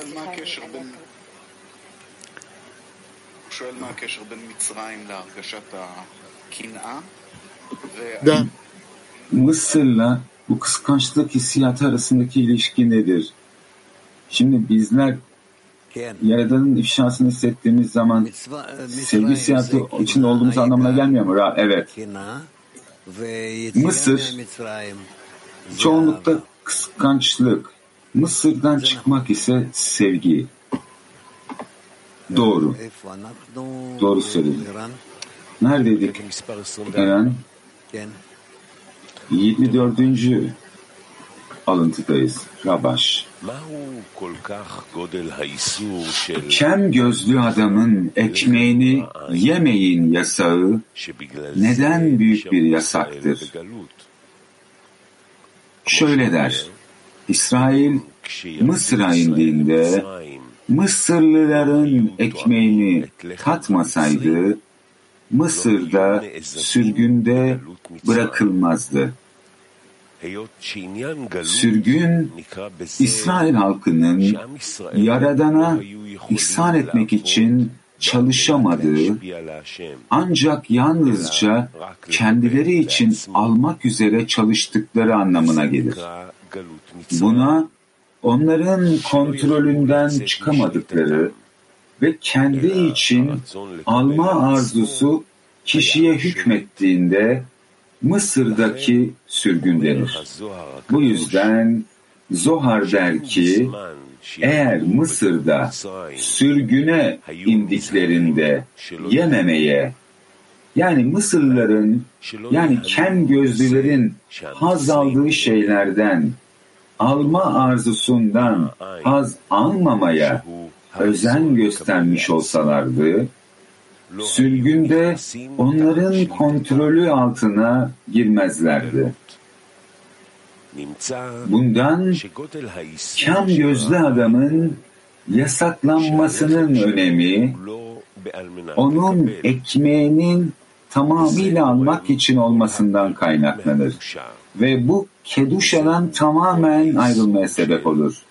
Da Mısır'la bu kıskançlık hissiyatı arasındaki ilişki nedir? Şimdi bizler Yaradan'ın ifşasını hissettiğimiz zaman sevgi hissiyatı içinde olduğumuz anlamına gelmiyor mu? Evet. Mısır çoğunlukta kıskançlık. Mısır'dan çıkmak ise sevgi. Doğru. Doğru söyledin. Neredeydik? Eren? 24. alıntıdayız. Rabaş. Kem gözlü adamın ekmeğini yemeyin yasağı neden büyük bir yasaktır? Şöyle der. İsrail Mısır'a indiğinde Mısırlıların ekmeğini tatmasaydı Mısır'da sürgünde bırakılmazdı. Sürgün, İsrail halkının Yaradan'a ihsan etmek için çalışamadığı, ancak yalnızca kendileri için almak üzere çalıştıkları anlamına gelir. Buna onların kontrolünden çıkamadıkları ve kendi için alma arzusu kişiye hükmettiğinde Mısır'daki sürgün denir. Bu yüzden Zohar der ki eğer Mısır'da sürgüne indiklerinde yememeye yani Mısırlıların yani kem gözlülerin haz aldığı şeylerden alma arzusundan haz almamaya özen göstermiş olsalardı sürgünde onların kontrolü altına girmezlerdi. Bundan kam gözlü adamın yasaklanmasının önemi onun ekmeğinin tamamıyla almak için olmasından kaynaklanır. Ve bu keduşadan tamamen ayrılmaya sebep olur.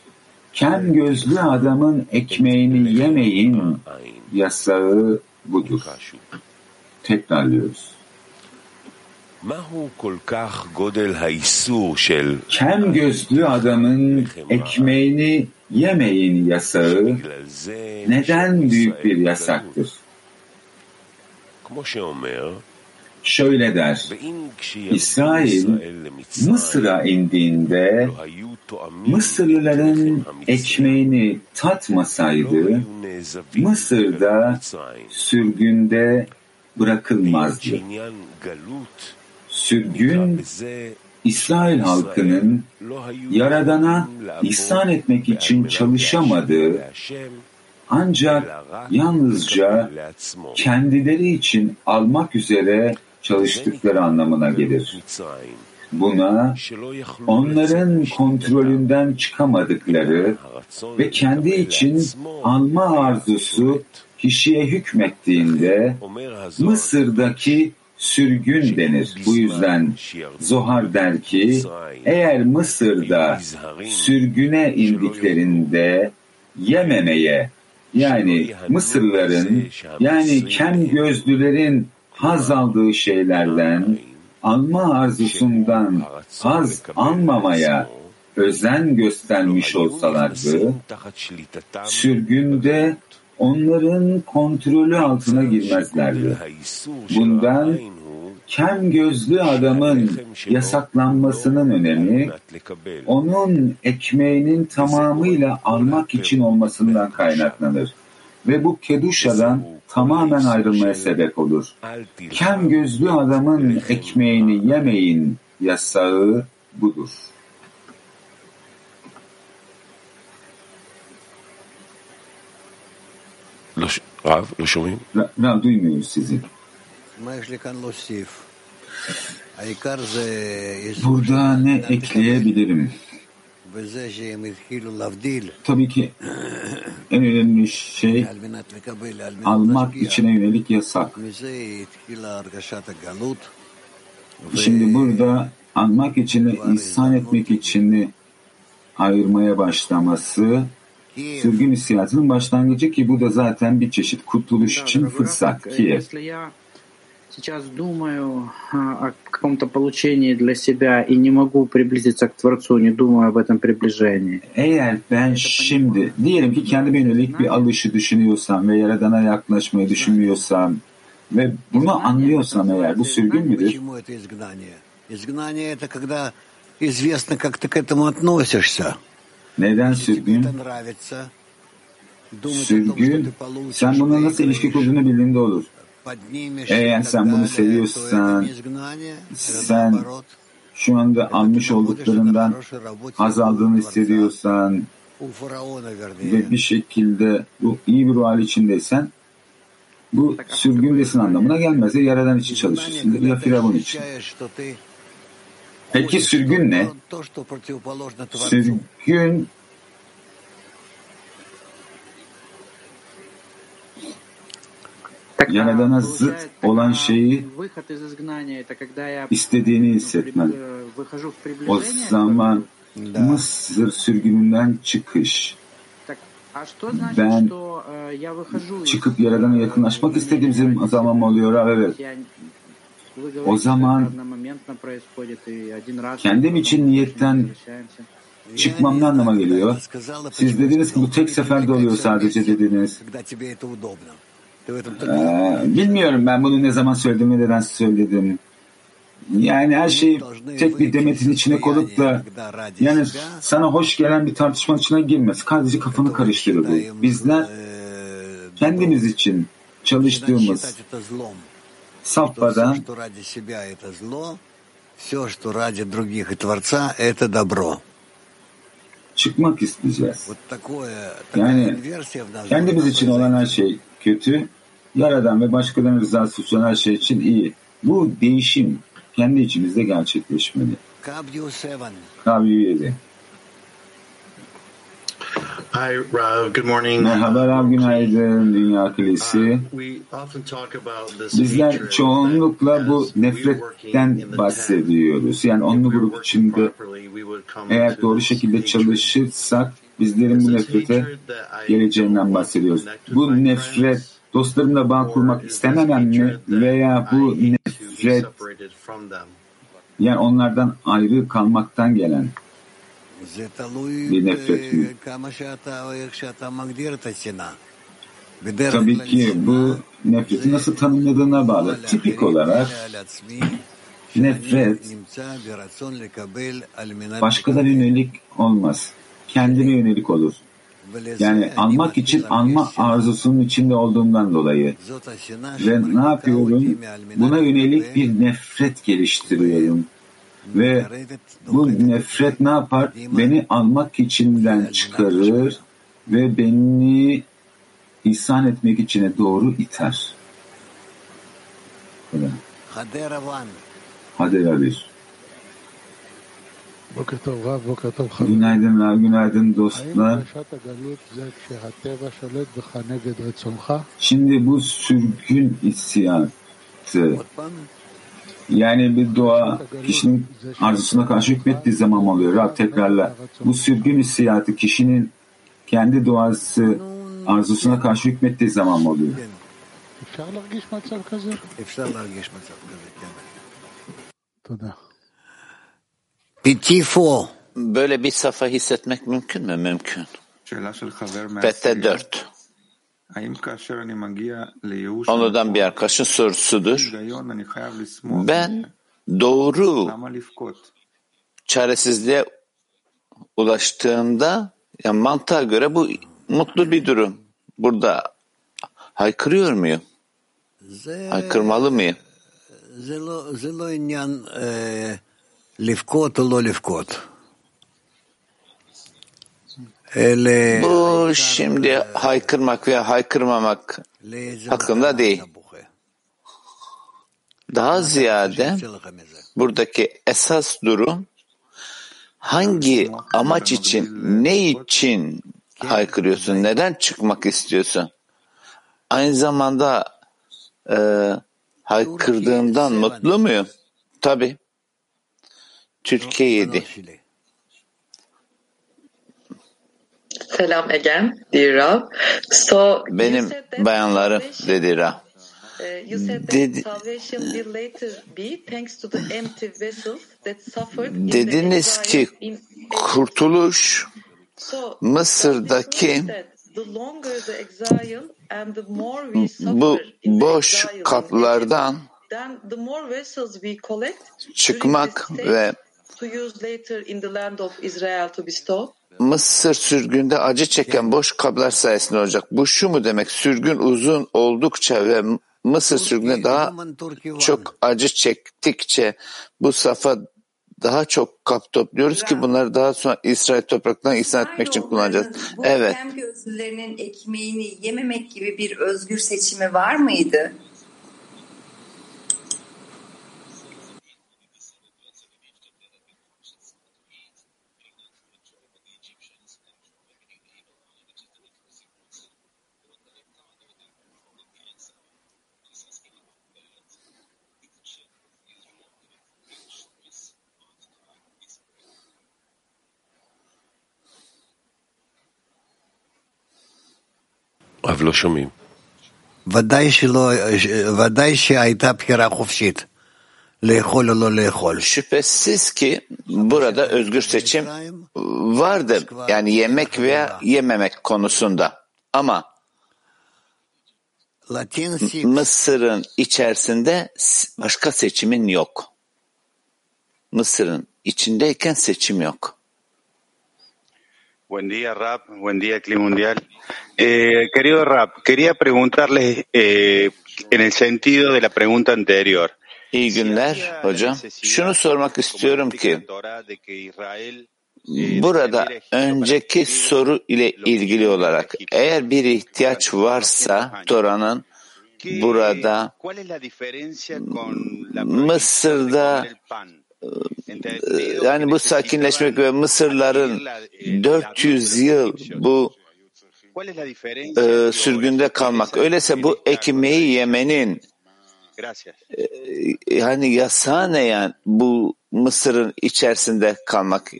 Kem gözlü adamın ekmeğini yemeyin yasağı budur. Tekrarlıyoruz. Kem gözlü adamın ekmeğini yemeyin yasağı neden büyük bir yasaktır? Şöyle der, İsrail Mısır'a indiğinde Mısırlıların ekmeğini tatmasaydı Mısır'da sürgünde bırakılmazdı. Sürgün İsrail halkının Yaradan'a ihsan etmek için çalışamadığı ancak yalnızca kendileri için almak üzere çalıştıkları anlamına gelir. Buna onların kontrolünden çıkamadıkları ve kendi için alma arzusu kişiye hükmettiğinde Mısır'daki sürgün denir. Bu yüzden Zohar der ki eğer Mısır'da sürgüne indiklerinde yememeye yani Mısırların yani kem gözlülerin haz aldığı şeylerden alma arzusundan haz almamaya özen göstermiş olsalardı, sürgünde onların kontrolü altına girmezlerdi. Bundan kem gözlü adamın yasaklanmasının önemi, onun ekmeğinin tamamıyla almak için olmasından kaynaklanır. Ve bu keduşadan tamamen ayrılmaya sebep olur. Kem gözlü adamın ekmeğini yemeyin yasağı budur. Rav, Rav duymuyoruz sizi. Burada ne ekleyebilirim? Tabii ki en önemli şey almak içine yönelik yasak. Şimdi burada almak içine ihsan etmek içini ayırmaya başlaması sürgün hissiyatının başlangıcı ki bu da zaten bir çeşit kurtuluş için fırsat. Ki сейчас думаю о каком-то получении для себя и не могу приблизиться к Творцу, не думаю об этом приближении. Eğer ben şimdi diyelim ki kendime yönelik bir alışı düşünüyorsam ve Yaradan'a yaklaşmayı düşünmüyorsam ve bunu anlıyorsam eğer bu sürgün müdür? Изгнание это когда известно, как ты к этому относишься. Neden sürgün? Sürgün, sen buna nasıl ilişki kurduğunu bildiğinde olur. Eğer sen bunu seviyorsan, sen şu anda almış olduklarından haz aldığını hissediyorsan ve bir şekilde bu iyi bir ruh hali içindeysen bu sürgündesin anlamına gelmez. Ya yaradan için çalışıyorsundur ya firavun için. Peki sürgün ne? Sürgün Yaradana zıt olan şeyi istediğini hissetmen. O zaman Mısır sürgününden çıkış. Ben çıkıp Yaradan'a yakınlaşmak istediğim zaman oluyor? Evet. O zaman kendim için niyetten çıkmam ne anlama geliyor? Siz dediniz ki bu tek seferde oluyor sadece dediniz. Ee, bilmiyorum ben bunu ne zaman söylediğimi neden söyledim. Yani her şey tek bir demetin içine koyup da yani sana hoş gelen bir tartışma içine girmez. Sadece kafanı karıştırır bu. Bizler kendimiz için çalıştığımız safhadan çıkmak isteyeceğiz. Yani kendimiz için olan her şey kötü, Yaradan ve başkalarının rızası için her şey için iyi. Bu değişim kendi içimizde gerçekleşmeli. Kabyo 7. Hi Rav, good morning. Merhaba Rav, günaydın Dünya Kilisi. Bizler çoğunlukla bu nefretten bahsediyoruz. Yani onlu grup içinde eğer doğru şekilde çalışırsak bizlerin bu nefrete geleceğinden bahsediyoruz. Bu nefret dostlarımla bağ kurmak istememem mi veya bu nefret yani onlardan ayrı kalmaktan gelen bir nefret mi? Tabii ki bu nefreti nasıl tanımladığına bağlı. Tipik olarak nefret başkalarına yönelik olmaz. Kendine yönelik olur. Yani anmak için anma arzusunun içinde olduğumdan dolayı. Ve ne yapıyorum? Buna yönelik bir nefret geliştiriyorum. Ve bu nefret ne yapar? Beni almak içinden çıkarır ve beni ihsan etmek içine doğru iter. Hadera 1. Günaydınlar, günaydın dostlar. Şimdi bu sürgün hissiyatı, yani bir doğa kişinin arzusuna karşı hükmettiği zaman oluyor. Rab tekrarla. Bu sürgün hissiyatı kişinin kendi doğası arzusuna karşı hükmettiği zaman oluyor. Efşar largiş maçav kazer? Efşar largiş maçav. Toda. Böyle bir safa hissetmek mümkün mü? Mümkün. Fette 4. Onlardan bir arkadaşın sorusudur. Ben doğru çaresizliğe ulaştığımda yani mantığa göre bu mutlu bir durum. Burada haykırıyor muyum? Haykırmalı mıyım? Bu şimdi haykırmak veya haykırmamak hakkında değil. Daha ziyade buradaki esas durum hangi amaç için, ne için haykırıyorsun, neden çıkmak istiyorsun? Aynı zamanda e, haykırdığımdan mutlu muyum? Tabii. Türkiye 7. Selam again, dear Rav. So Benim bayanlarım dedi Ra. Uh, you said that Dedi- salvation will later be thanks to the empty vessels that suffered in the Dediniz ki kurtuluş Mısır'daki that the longer the exile and the more we bu boş kaplardan çıkmak ve stage to use later in the land of Israel to bestow. Mısır sürgünde acı çeken boş kaplar sayesinde olacak. Bu şu mu demek? Sürgün uzun oldukça ve Mısır sürgünde daha çok acı çektikçe bu safa daha çok kap topluyoruz ki bunları daha sonra İsrail topraklarına ihsan etmek için kullanacağız. Bu Evet. kem gözlülerinin ekmeğini yememek gibi bir özgür seçimi var mıydı? לא שומעים. ודאי שלא, ודאי שהייתה בחירה חופשית לאכול או לא לאכול. Şüphesiz ki burada özgür seçim vardır. Yani yemek veya yememek konusunda. Ama Mısır'ın içerisinde başka seçimin yok. Mısır'ın içindeyken seçim yok. Buen día, Rap. Buen día, Clima Mundial. Eh, querido Rap, quería preguntarles eh, en el sentido de la pregunta anterior. İyi günler hocam. Şunu sormak istiyorum ki burada önceki soru ile ilgili olarak eğer bir ihtiyaç varsa Tora'nın burada Mısır'da yani bu sakinleşmek ve Mısırların 400 yıl bu e, sürgünde kalmak. Öyleyse bu ekmeği yemenin e, yani yasağı ne yani bu Mısır'ın içerisinde kalmak?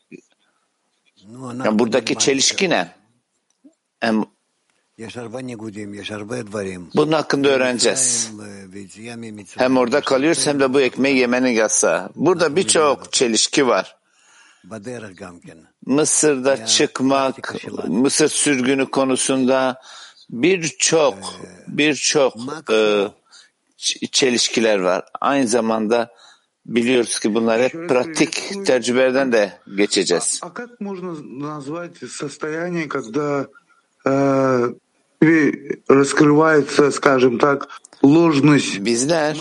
Yani buradaki çelişki ne? Hem bunun hakkında öğreneceğiz. Hem orada kalıyoruz hem de bu ekmeği yemenin yasağı. Burada birçok çelişki var. Mısır'da çıkmak, Mısır sürgünü konusunda birçok birçok e, çelişkiler var. Aynı zamanda biliyoruz ki bunlar hep pratik tecrübelerden de geçeceğiz. Bizler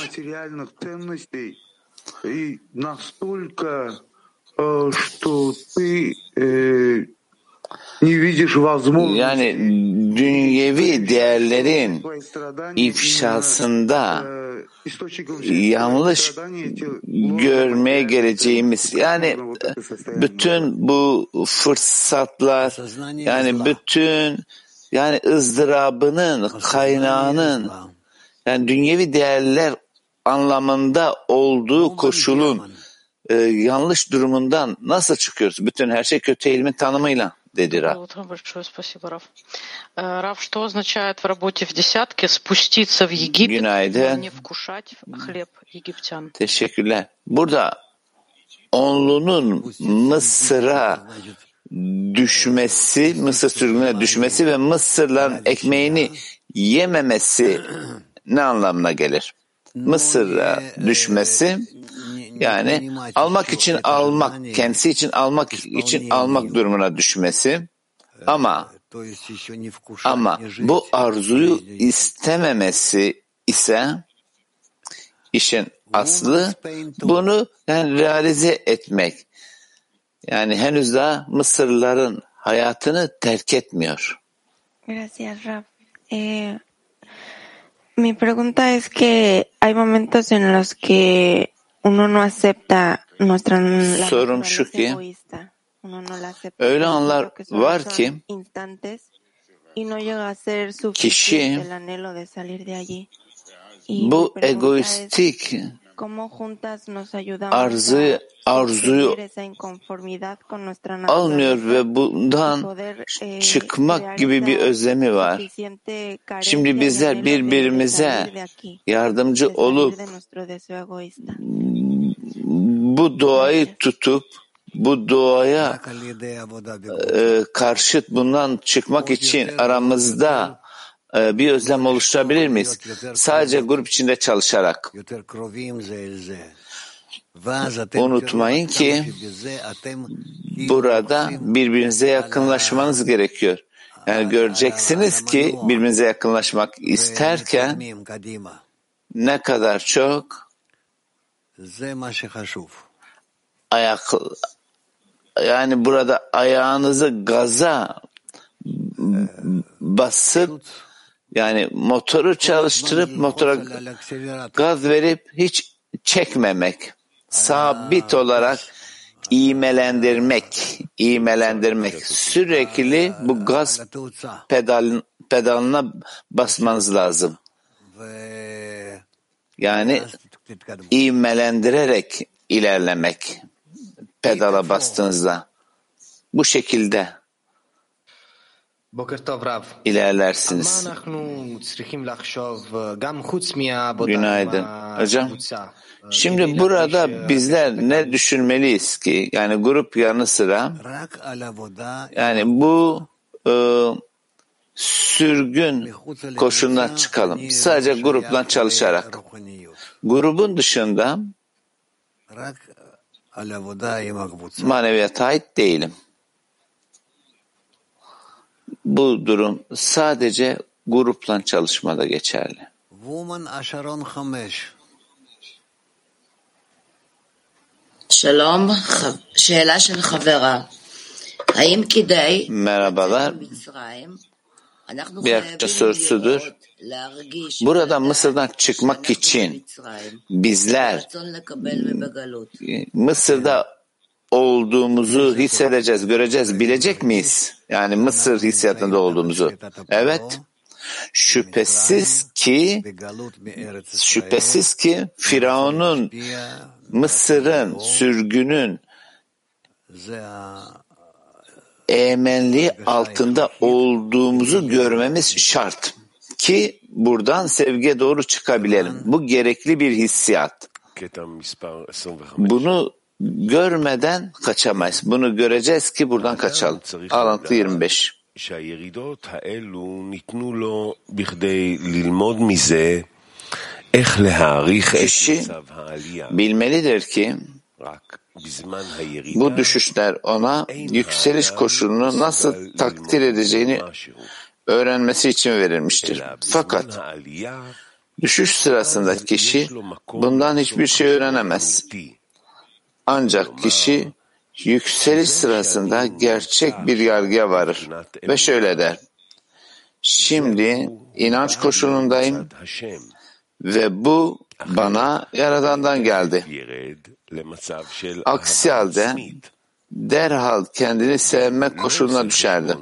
yani dünyevi değerlerin ifşasında yanlış görmeye geleceğimiz yani bütün bu fırsatlar yani bütün yani ızdırabının kaynağının yani dünyevi değerler anlamında olduğu koşulun e, yanlış durumundan nasıl çıkıyoruz? Bütün her şey kötü eğilimin tanımıyla dedi Rab. Большое спасибо, Раф. Э, Раф, что означает в работе в десятке спуститься в Египет, но Günaydın. не вкушать хлеб египтян? Teşekkürler. Burada onlunun Mısır'a düşmesi, Mısır sürgününe düşmesi ve Mısırların ekmeğini yememesi ne anlamına gelir? Mısır'a düşmesi yani almak için almak, kendisi için almak için almak durumuna düşmesi ama ama bu arzuyu istememesi ise işin aslı bunu yani realize etmek. Yani henüz daha Mısırlıların hayatını terk etmiyor. Gracias, Raf. Eh, mi pregunta es que hay momentos en los que uno no acepta nuestra Sorum şu ki egoísta. Uno no la acepta. öyle anlar var ki instantes y no llega a ser kişi suficiente el anhelo de salir de allí. Y mi bu pregunta es ayudamos arzuyu, almıyor ve bundan eh, çıkmak gibi bir özlemi var. Şimdi y bizler birbirimize yardımcı olup de nuestro deseo egoísta. bu doğayı tutup bu doğaya e, karşıt bundan çıkmak için aramızda bir özlem oluşturabilir miyiz? Sadece grup içinde çalışarak. Unutmayın ki burada birbirinize yakınlaşmanız gerekiyor. Yani göreceksiniz ki birbirinize yakınlaşmak isterken ne kadar çok ayak yani burada ayağınızı gaza basıp yani motoru çalıştırıp motora gaz verip hiç çekmemek. Sabit olarak iğmelendirmek, iğmelendirmek. Sürekli bu gaz pedal, pedalına basmanız lazım. Yani ivmelendirerek ilerlemek pedala bastığınızda. Bu şekilde ilerlersiniz. Günaydın. Hocam, şimdi burada bizler ne düşünmeliyiz ki? Yani grup yanı sıra, yani bu e, sürgün koşundan çıkalım. Sadece grupla çalışarak. Grubun dışında maneviyata ait değilim. Bu durum sadece grupla çalışmada geçerli. שלום, ח- שאלה של חברה. האם כדאי Merhabalar. מצרים? אנחנו Bir arkadaşın sorusudur. להרגיש Burada Mısır'dan çıkmak için מצרים bizler רצון לקבל ובגלות. Mısır'da olduğumuzu hissedeceğiz, göreceğiz, bilecek miyiz? Yani Mısır hissiyatında olduğumuzu. Evet. Şüphesiz ki şüphesiz ki Firavun'un Mısır'ın sürgünün eğmenliği altında olduğumuzu görmemiz şart ki buradan sevgiye doğru çıkabilelim. Bu gerekli bir hissiyat. Bunu görmeden kaçamayız. Bunu göreceğiz ki buradan kaçalım. Alıntı 25. שהירידות האלו ניתנו לו בכדי ללמוד מזה איך להעריך את Kişi מצב העלייה. bilmelidir ki רק בזמן הירידה bu düşüşler ona yükseliş koşulunu nasıl takdir edeceğini öğrenmesi için verilmiştir. Fakat העלייה düşüş sırasında kişi bundan hiçbir şey öğrenemez. Ancak kişi yükseliş sırasında gerçek bir yargıya varır ve şöyle der. Şimdi inanç koşulundayım ve bu bana Yaradan'dan geldi. Aksi halde derhal kendini sevme koşuluna düşerdi.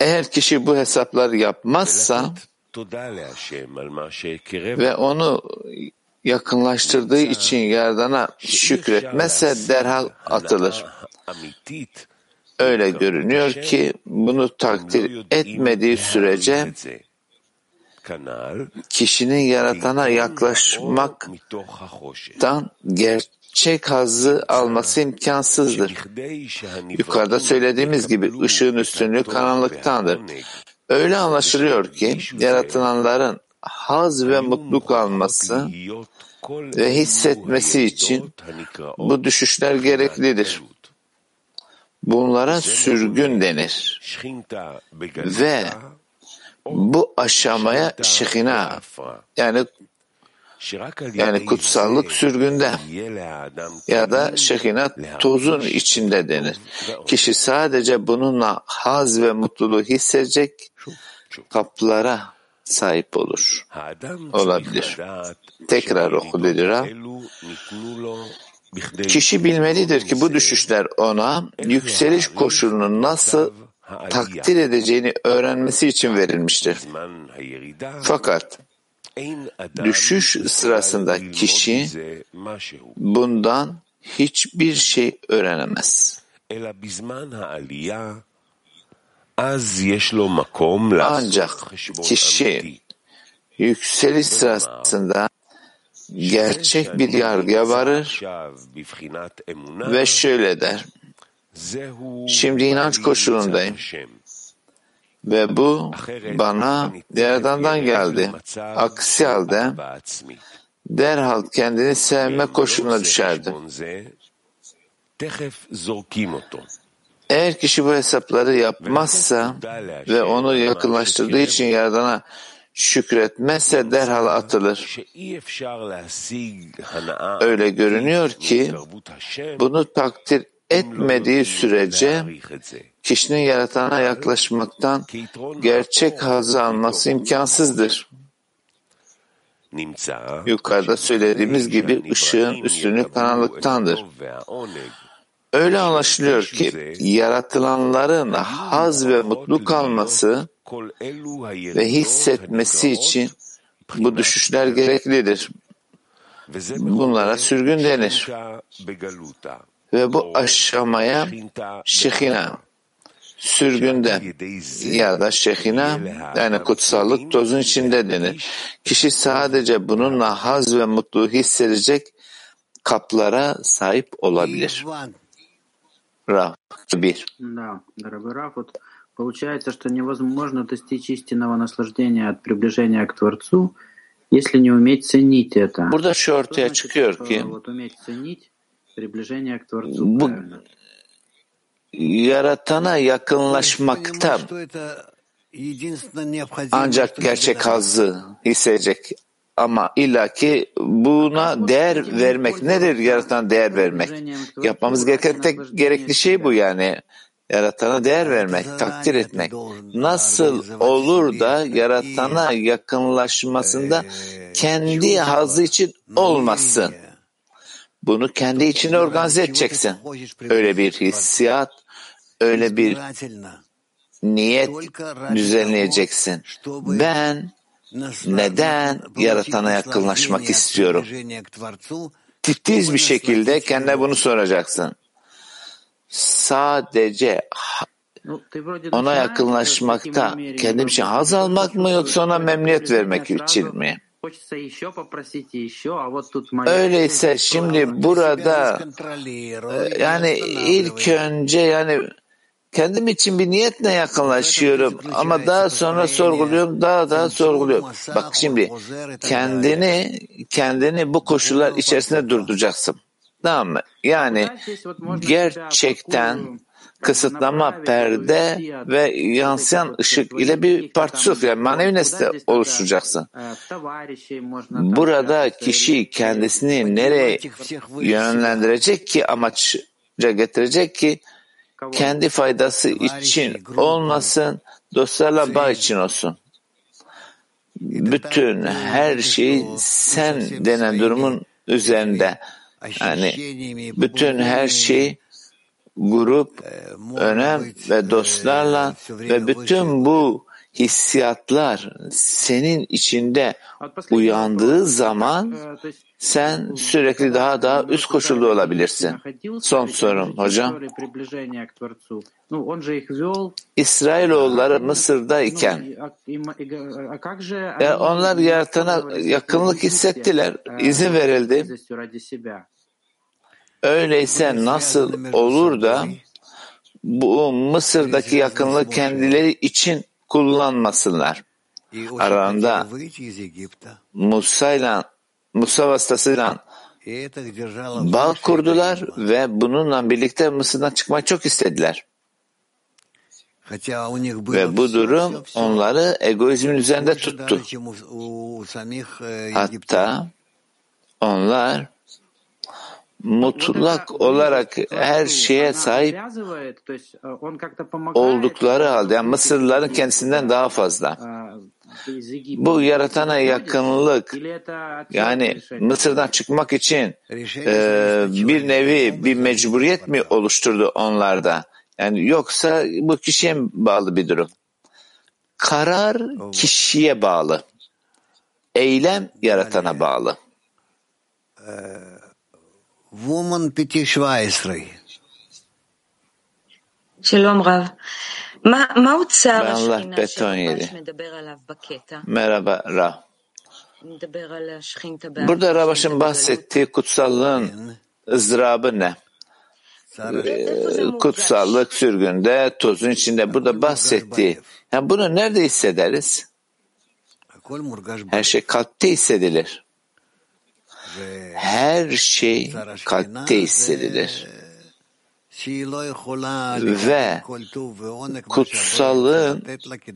Eğer kişi bu hesapları yapmazsa ve onu yakınlaştırdığı için Yaradan'a şükretmezse derhal atılır. Öyle görünüyor ki bunu takdir etmediği sürece kişinin yaratana yaklaşmaktan gerçek hazzı alması imkansızdır. Yukarıda söylediğimiz gibi ışığın üstünlüğü karanlıktandır. Öyle anlaşılıyor ki yaratılanların haz ve mutluluk alması ve hissetmesi için bu düşüşler gereklidir. Bunlara sürgün denir. Ve bu aşamaya şihina yani yani kutsallık sürgünde ya da şehina tozun içinde denir. Kişi sadece bununla haz ve mutluluğu hissedecek, kaplara sahip olur. Olabilir. Tekrar oku dedi Rab. Kişi bilmelidir ki bu düşüşler ona yükseliş koşulunu nasıl takdir edeceğini öğrenmesi için verilmiştir. Fakat düşüş sırasında kişi bundan hiçbir şey öğrenemez. Ancak kişi yükseliş sırasında gerçek bir yargıya varır ve şöyle der. Şimdi inanç koşulundayım ve bu bana Yaradan'dan geldi. Aksi halde derhal kendini sevme koşuluna düşerdi. Eğer kişi bu hesapları yapmazsa ve onu yakınlaştırdığı için Yaradan'a şükretmezse derhal atılır. Öyle görünüyor ki bunu takdir etmediği sürece kişinin yaratana yaklaşmaktan gerçek hazı alması imkansızdır. Yukarıda söylediğimiz gibi ışığın üstünlüğü karanlıktandır. Öyle anlaşılıyor ki yaratılanların haz ve mutlu kalması ve hissetmesi için bu düşüşler gereklidir. Bunlara sürgün denir. Ve bu aşamaya şehina, sürgünde ya da şehina yani kutsallık tozun içinde denir. Kişi sadece bununla haz ve mutluluğu hissedecek kaplara sahip olabilir. Raf 1. Да, дорогой Раф, вот получается, что невозможно достичь истинного наслаждения от приближения к Творцу, если не уметь ценить это. Burada şu ortaya çıkıyor ki Вот уметь ценить приближение к Творцу. bu правильно. yaratana yakınlaşmakta ancak gerçek hazzı hissedecek. Ama illaki buna değer vermek nedir yaratana değer vermek? Yapmamız gereken tek gerekli şey bu yani. Yaratana değer vermek, takdir etmek. Nasıl olur da yaratana yakınlaşmasında kendi hazı için olmasın? Bunu kendi içine organize edeceksin. Öyle bir hissiyat, öyle bir niyet düzenleyeceksin. Ben neden yaratana yakınlaşmak istiyorum? Titiz bir şekilde kendine bunu soracaksın. Sadece ona yakınlaşmakta kendim için haz almak mı yoksa ona memnuniyet vermek için mi? Öyleyse şimdi burada yani ilk önce yani kendim için bir niyetle yakınlaşıyorum ama daha sonra sorguluyorum, daha daha sorguluyorum. Bak şimdi kendini kendini bu koşullar içerisinde durduracaksın. Tamam mı? Yani gerçekten kısıtlama, perde ve yansıyan ışık ile bir partisuf yani manevi nesne oluşturacaksın. Burada kişi kendisini nereye yönlendirecek ki amaçça getirecek ki kendi faydası için olmasın, dostlarla bağ için olsun. Bütün her şey sen denen durumun üzerinde. Yani bütün her şey grup, önem ve dostlarla ve bütün bu hissiyatlar senin içinde uyandığı zaman sen sürekli daha daha üst koşulda olabilirsin. Son sorum hocam. İsrailoğulları Mısır'dayken yani onlar yaratana yakınlık hissettiler. izin verildi. Öyleyse nasıl olur da bu Mısır'daki yakınlığı kendileri için kullanmasınlar? Aralarında Musa'yla Musa vasıtasıyla bağ kurdular ve bununla birlikte Mısır'dan çıkmayı çok istediler. Ve bu durum onları egoizmin üzerinde tuttu. Hatta Onlar mutlak olarak her şeye sahip oldukları halde yani Mısırlıların kendisinden daha fazla. Bu yaratana yakınlık yani Mısır'dan çıkmak için e, bir nevi bir mecburiyet mi oluşturdu onlarda? Yani yoksa bu kişiye bağlı bir durum. Karar kişiye bağlı. Eylem yaratana bağlı woman piti shvaisri. Shalom Rav. Allah beton yedi. Merhaba Rav. Burada Ravaş'ın bahsettiği kutsallığın ızdırabı ne? Kutsallık sürgünde, tozun içinde. Burada bahsettiği. Yani bunu nerede hissederiz? Her şey kalpte hissedilir. Her şey kalpte hissedilir. Ve kutsallığın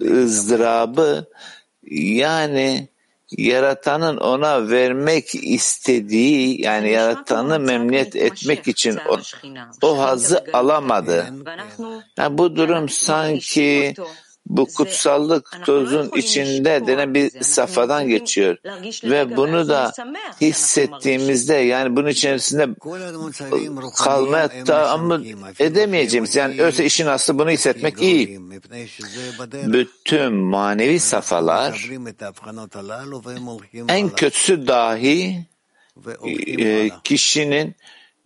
ızdırabı yani yaratanın ona vermek istediği yani yaratanı memnuniyet etmek için o, o hazı alamadı. Yani bu durum sanki bu kutsallık tozun içinde denen bir safhadan geçiyor. Ve bunu da hissettiğimizde yani bunun içerisinde kalmaya tahammül edemeyeceğimiz yani öyleyse işin aslı bunu hissetmek iyi. Bütün manevi safhalar en kötüsü dahi kişinin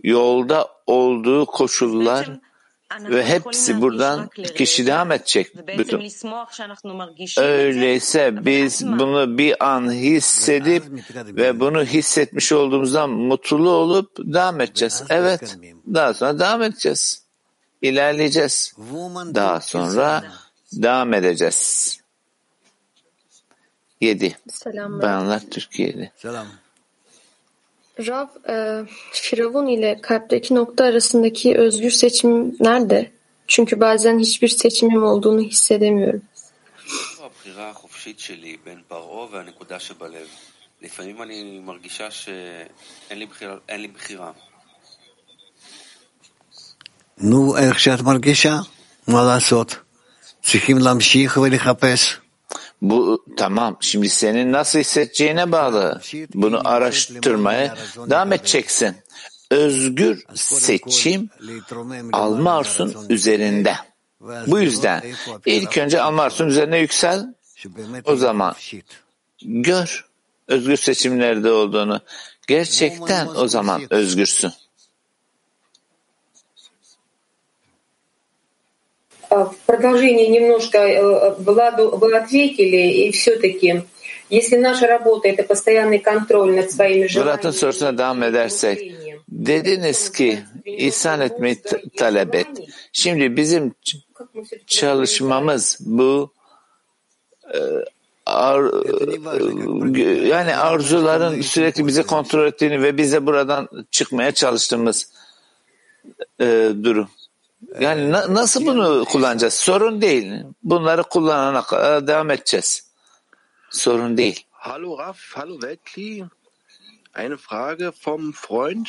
yolda olduğu koşullar ve hepsi buradan kişi devam edecek. Bütün. Öyleyse biz bunu bir an hissedip ve bunu hissetmiş olduğumuzdan mutlu olup devam edeceğiz. Evet. Daha sonra devam edeceğiz. İlerleyeceğiz. Daha sonra devam edeceğiz. Yedi. Selamlar. Bayanlar Türkiye'de. Selam. Rav, e, Firavun ile kalpteki nokta arasındaki özgür seçim nerede? Çünkü bazen hiçbir seçimim olduğunu hissedemiyorum. הבחירה החופשית שלי בין פרעה והנקודה שבלב. לפעמים אני מרגישה שאין לי בחירה. אין לי בחירה. נו, איך שאת מרגישה? מה לעשות? צריכים להמשיך ולחפש. Bu tamam. Şimdi senin nasıl hissedeceğine bağlı. Bunu araştırmaya devam edeceksin. Özgür seçim alma arzusun üzerinde. Bu yüzden ilk önce alma arzusun üzerine yüksel. O zaman gör özgür seçim nerede olduğunu. Gerçekten o zaman özgürsün. В продолжение немножко Владу вы ответили, и все-таки, если наша работа это постоянный контроль над своими Murat'ın sorusuna devam edersek, dediniz ki ihsan etmeyi talep et. Şimdi bizim çalışmamız bu e, ar, yani arzuların sürekli bizi kontrol ettiğini ve bize buradan çıkmaya çalıştığımız e, durum. Yani na, nasıl bunu kullanacağız? Sorun değil. Bunları kullanana kadar devam edeceğiz. Sorun değil. Hallo Raff, hallo Weltkli. Eine Frage vom Freund.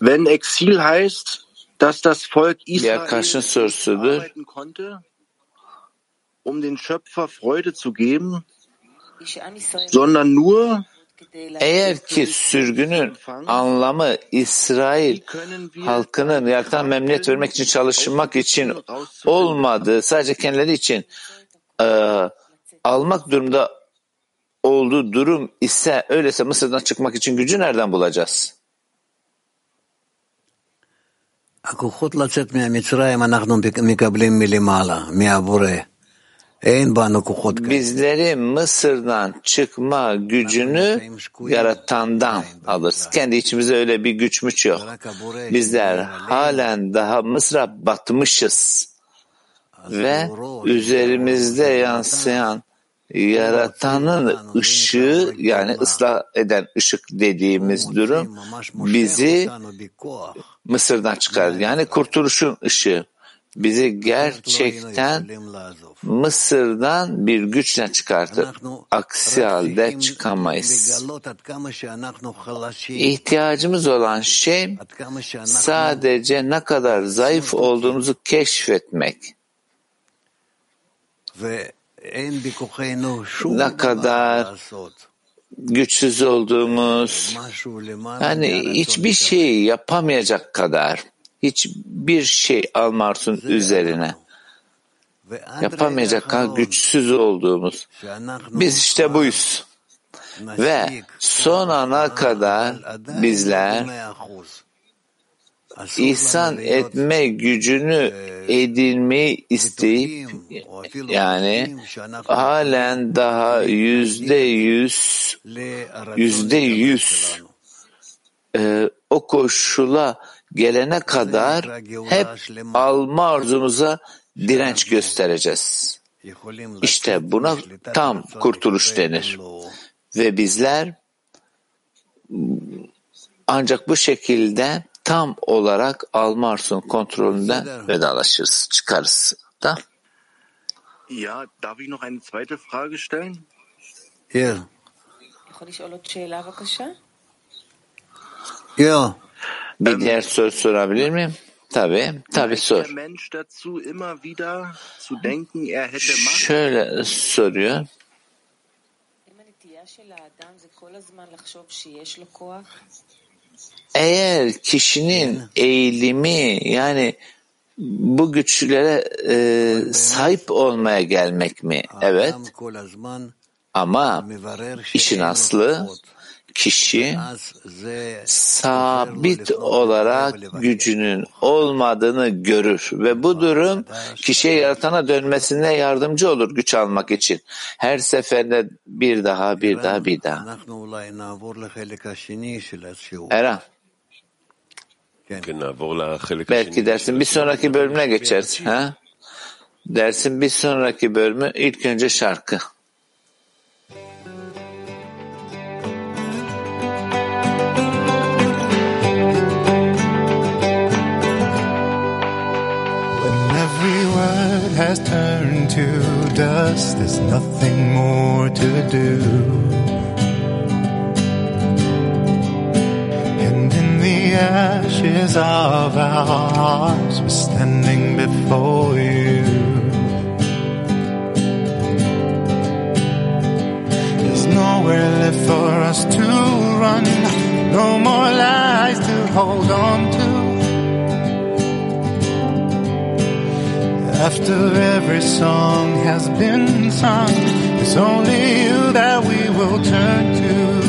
Wenn Exil heißt, dass das Volk Israel arbeiten konnte, um den Schöpfer Freude zu geben, sondern nur Eğer ki sürgünün anlamı İsrail halkının yaratan memnuniyet vermek için çalışmak için olmadığı, sadece kendileri için e, almak durumda olduğu durum ise öyleyse Mısır'dan çıkmak için gücü nereden bulacağız? הכוחות לצאת מהמצרים אנחנו מקבלים מלמעלה, מהבורא. Bizleri Mısır'dan çıkma gücünü yaratandan alırız. Kendi içimizde öyle bir güçmüş yok. Bizler halen daha Mısır'a batmışız. Ve üzerimizde yansıyan yaratanın ışığı yani ıslah eden ışık dediğimiz durum bizi Mısır'dan çıkar. Yani kurtuluşun ışığı. Bizi gerçekten Mısır'dan bir güçle çıkartır. Aksi halde çıkamayız. İhtiyacımız olan şey sadece ne kadar zayıf olduğumuzu keşfetmek. Ne kadar güçsüz olduğumuz, yani hiçbir şey yapamayacak kadar, hiçbir şey Almars'ın üzerine yapamayacak kadar güçsüz olduğumuz. Biz işte buyuz. Ve son ana kadar bizler ihsan etme gücünü edinmeyi isteyip yani halen daha yüzde yüz yüzde yüz e, o koşula gelene kadar hep alma arzumuza direnç göstereceğiz. İşte buna tam kurtuluş denir. Ve bizler ancak bu şekilde tam olarak Almars'ın kontrolünden vedalaşırız, çıkarız. Da? Ja, darf ich noch eine zweite Frage stellen? Ja. Ja. Bir diğer soru sorabilir miyim? Tabii, tabii sor. Der Mensch dazu immer wieder zu denken, er? Şöyle soruyor. Eğer kişinin eğilimi yani bu güçlere e, sahip olmaya gelmek mi? Evet. Ama işin aslı kişi sabit olarak gücünün olmadığını görür ve bu durum kişiye yaratana dönmesine yardımcı olur güç almak için. Her seferinde bir daha bir daha bir daha. Eren. Belki dersin bir sonraki bölümüne geçeriz. Ha? Dersin bir sonraki bölümü ilk önce şarkı. Has turned to dust, there's nothing more to do. And in the ashes of our hearts, we're standing before you. There's nowhere left for us to run, no more lies to hold on to. After every song has been sung, it's only you that we will turn to.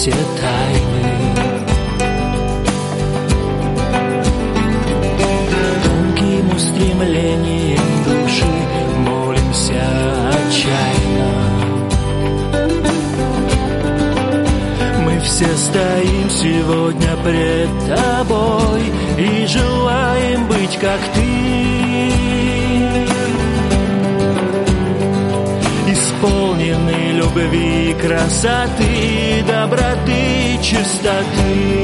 Все тайны. Тонким устремлением души молимся отчаянно. Мы все стоим сегодня пред тобой и желаем быть как ты. Исполнены любви, красоты, доброты, чистоты.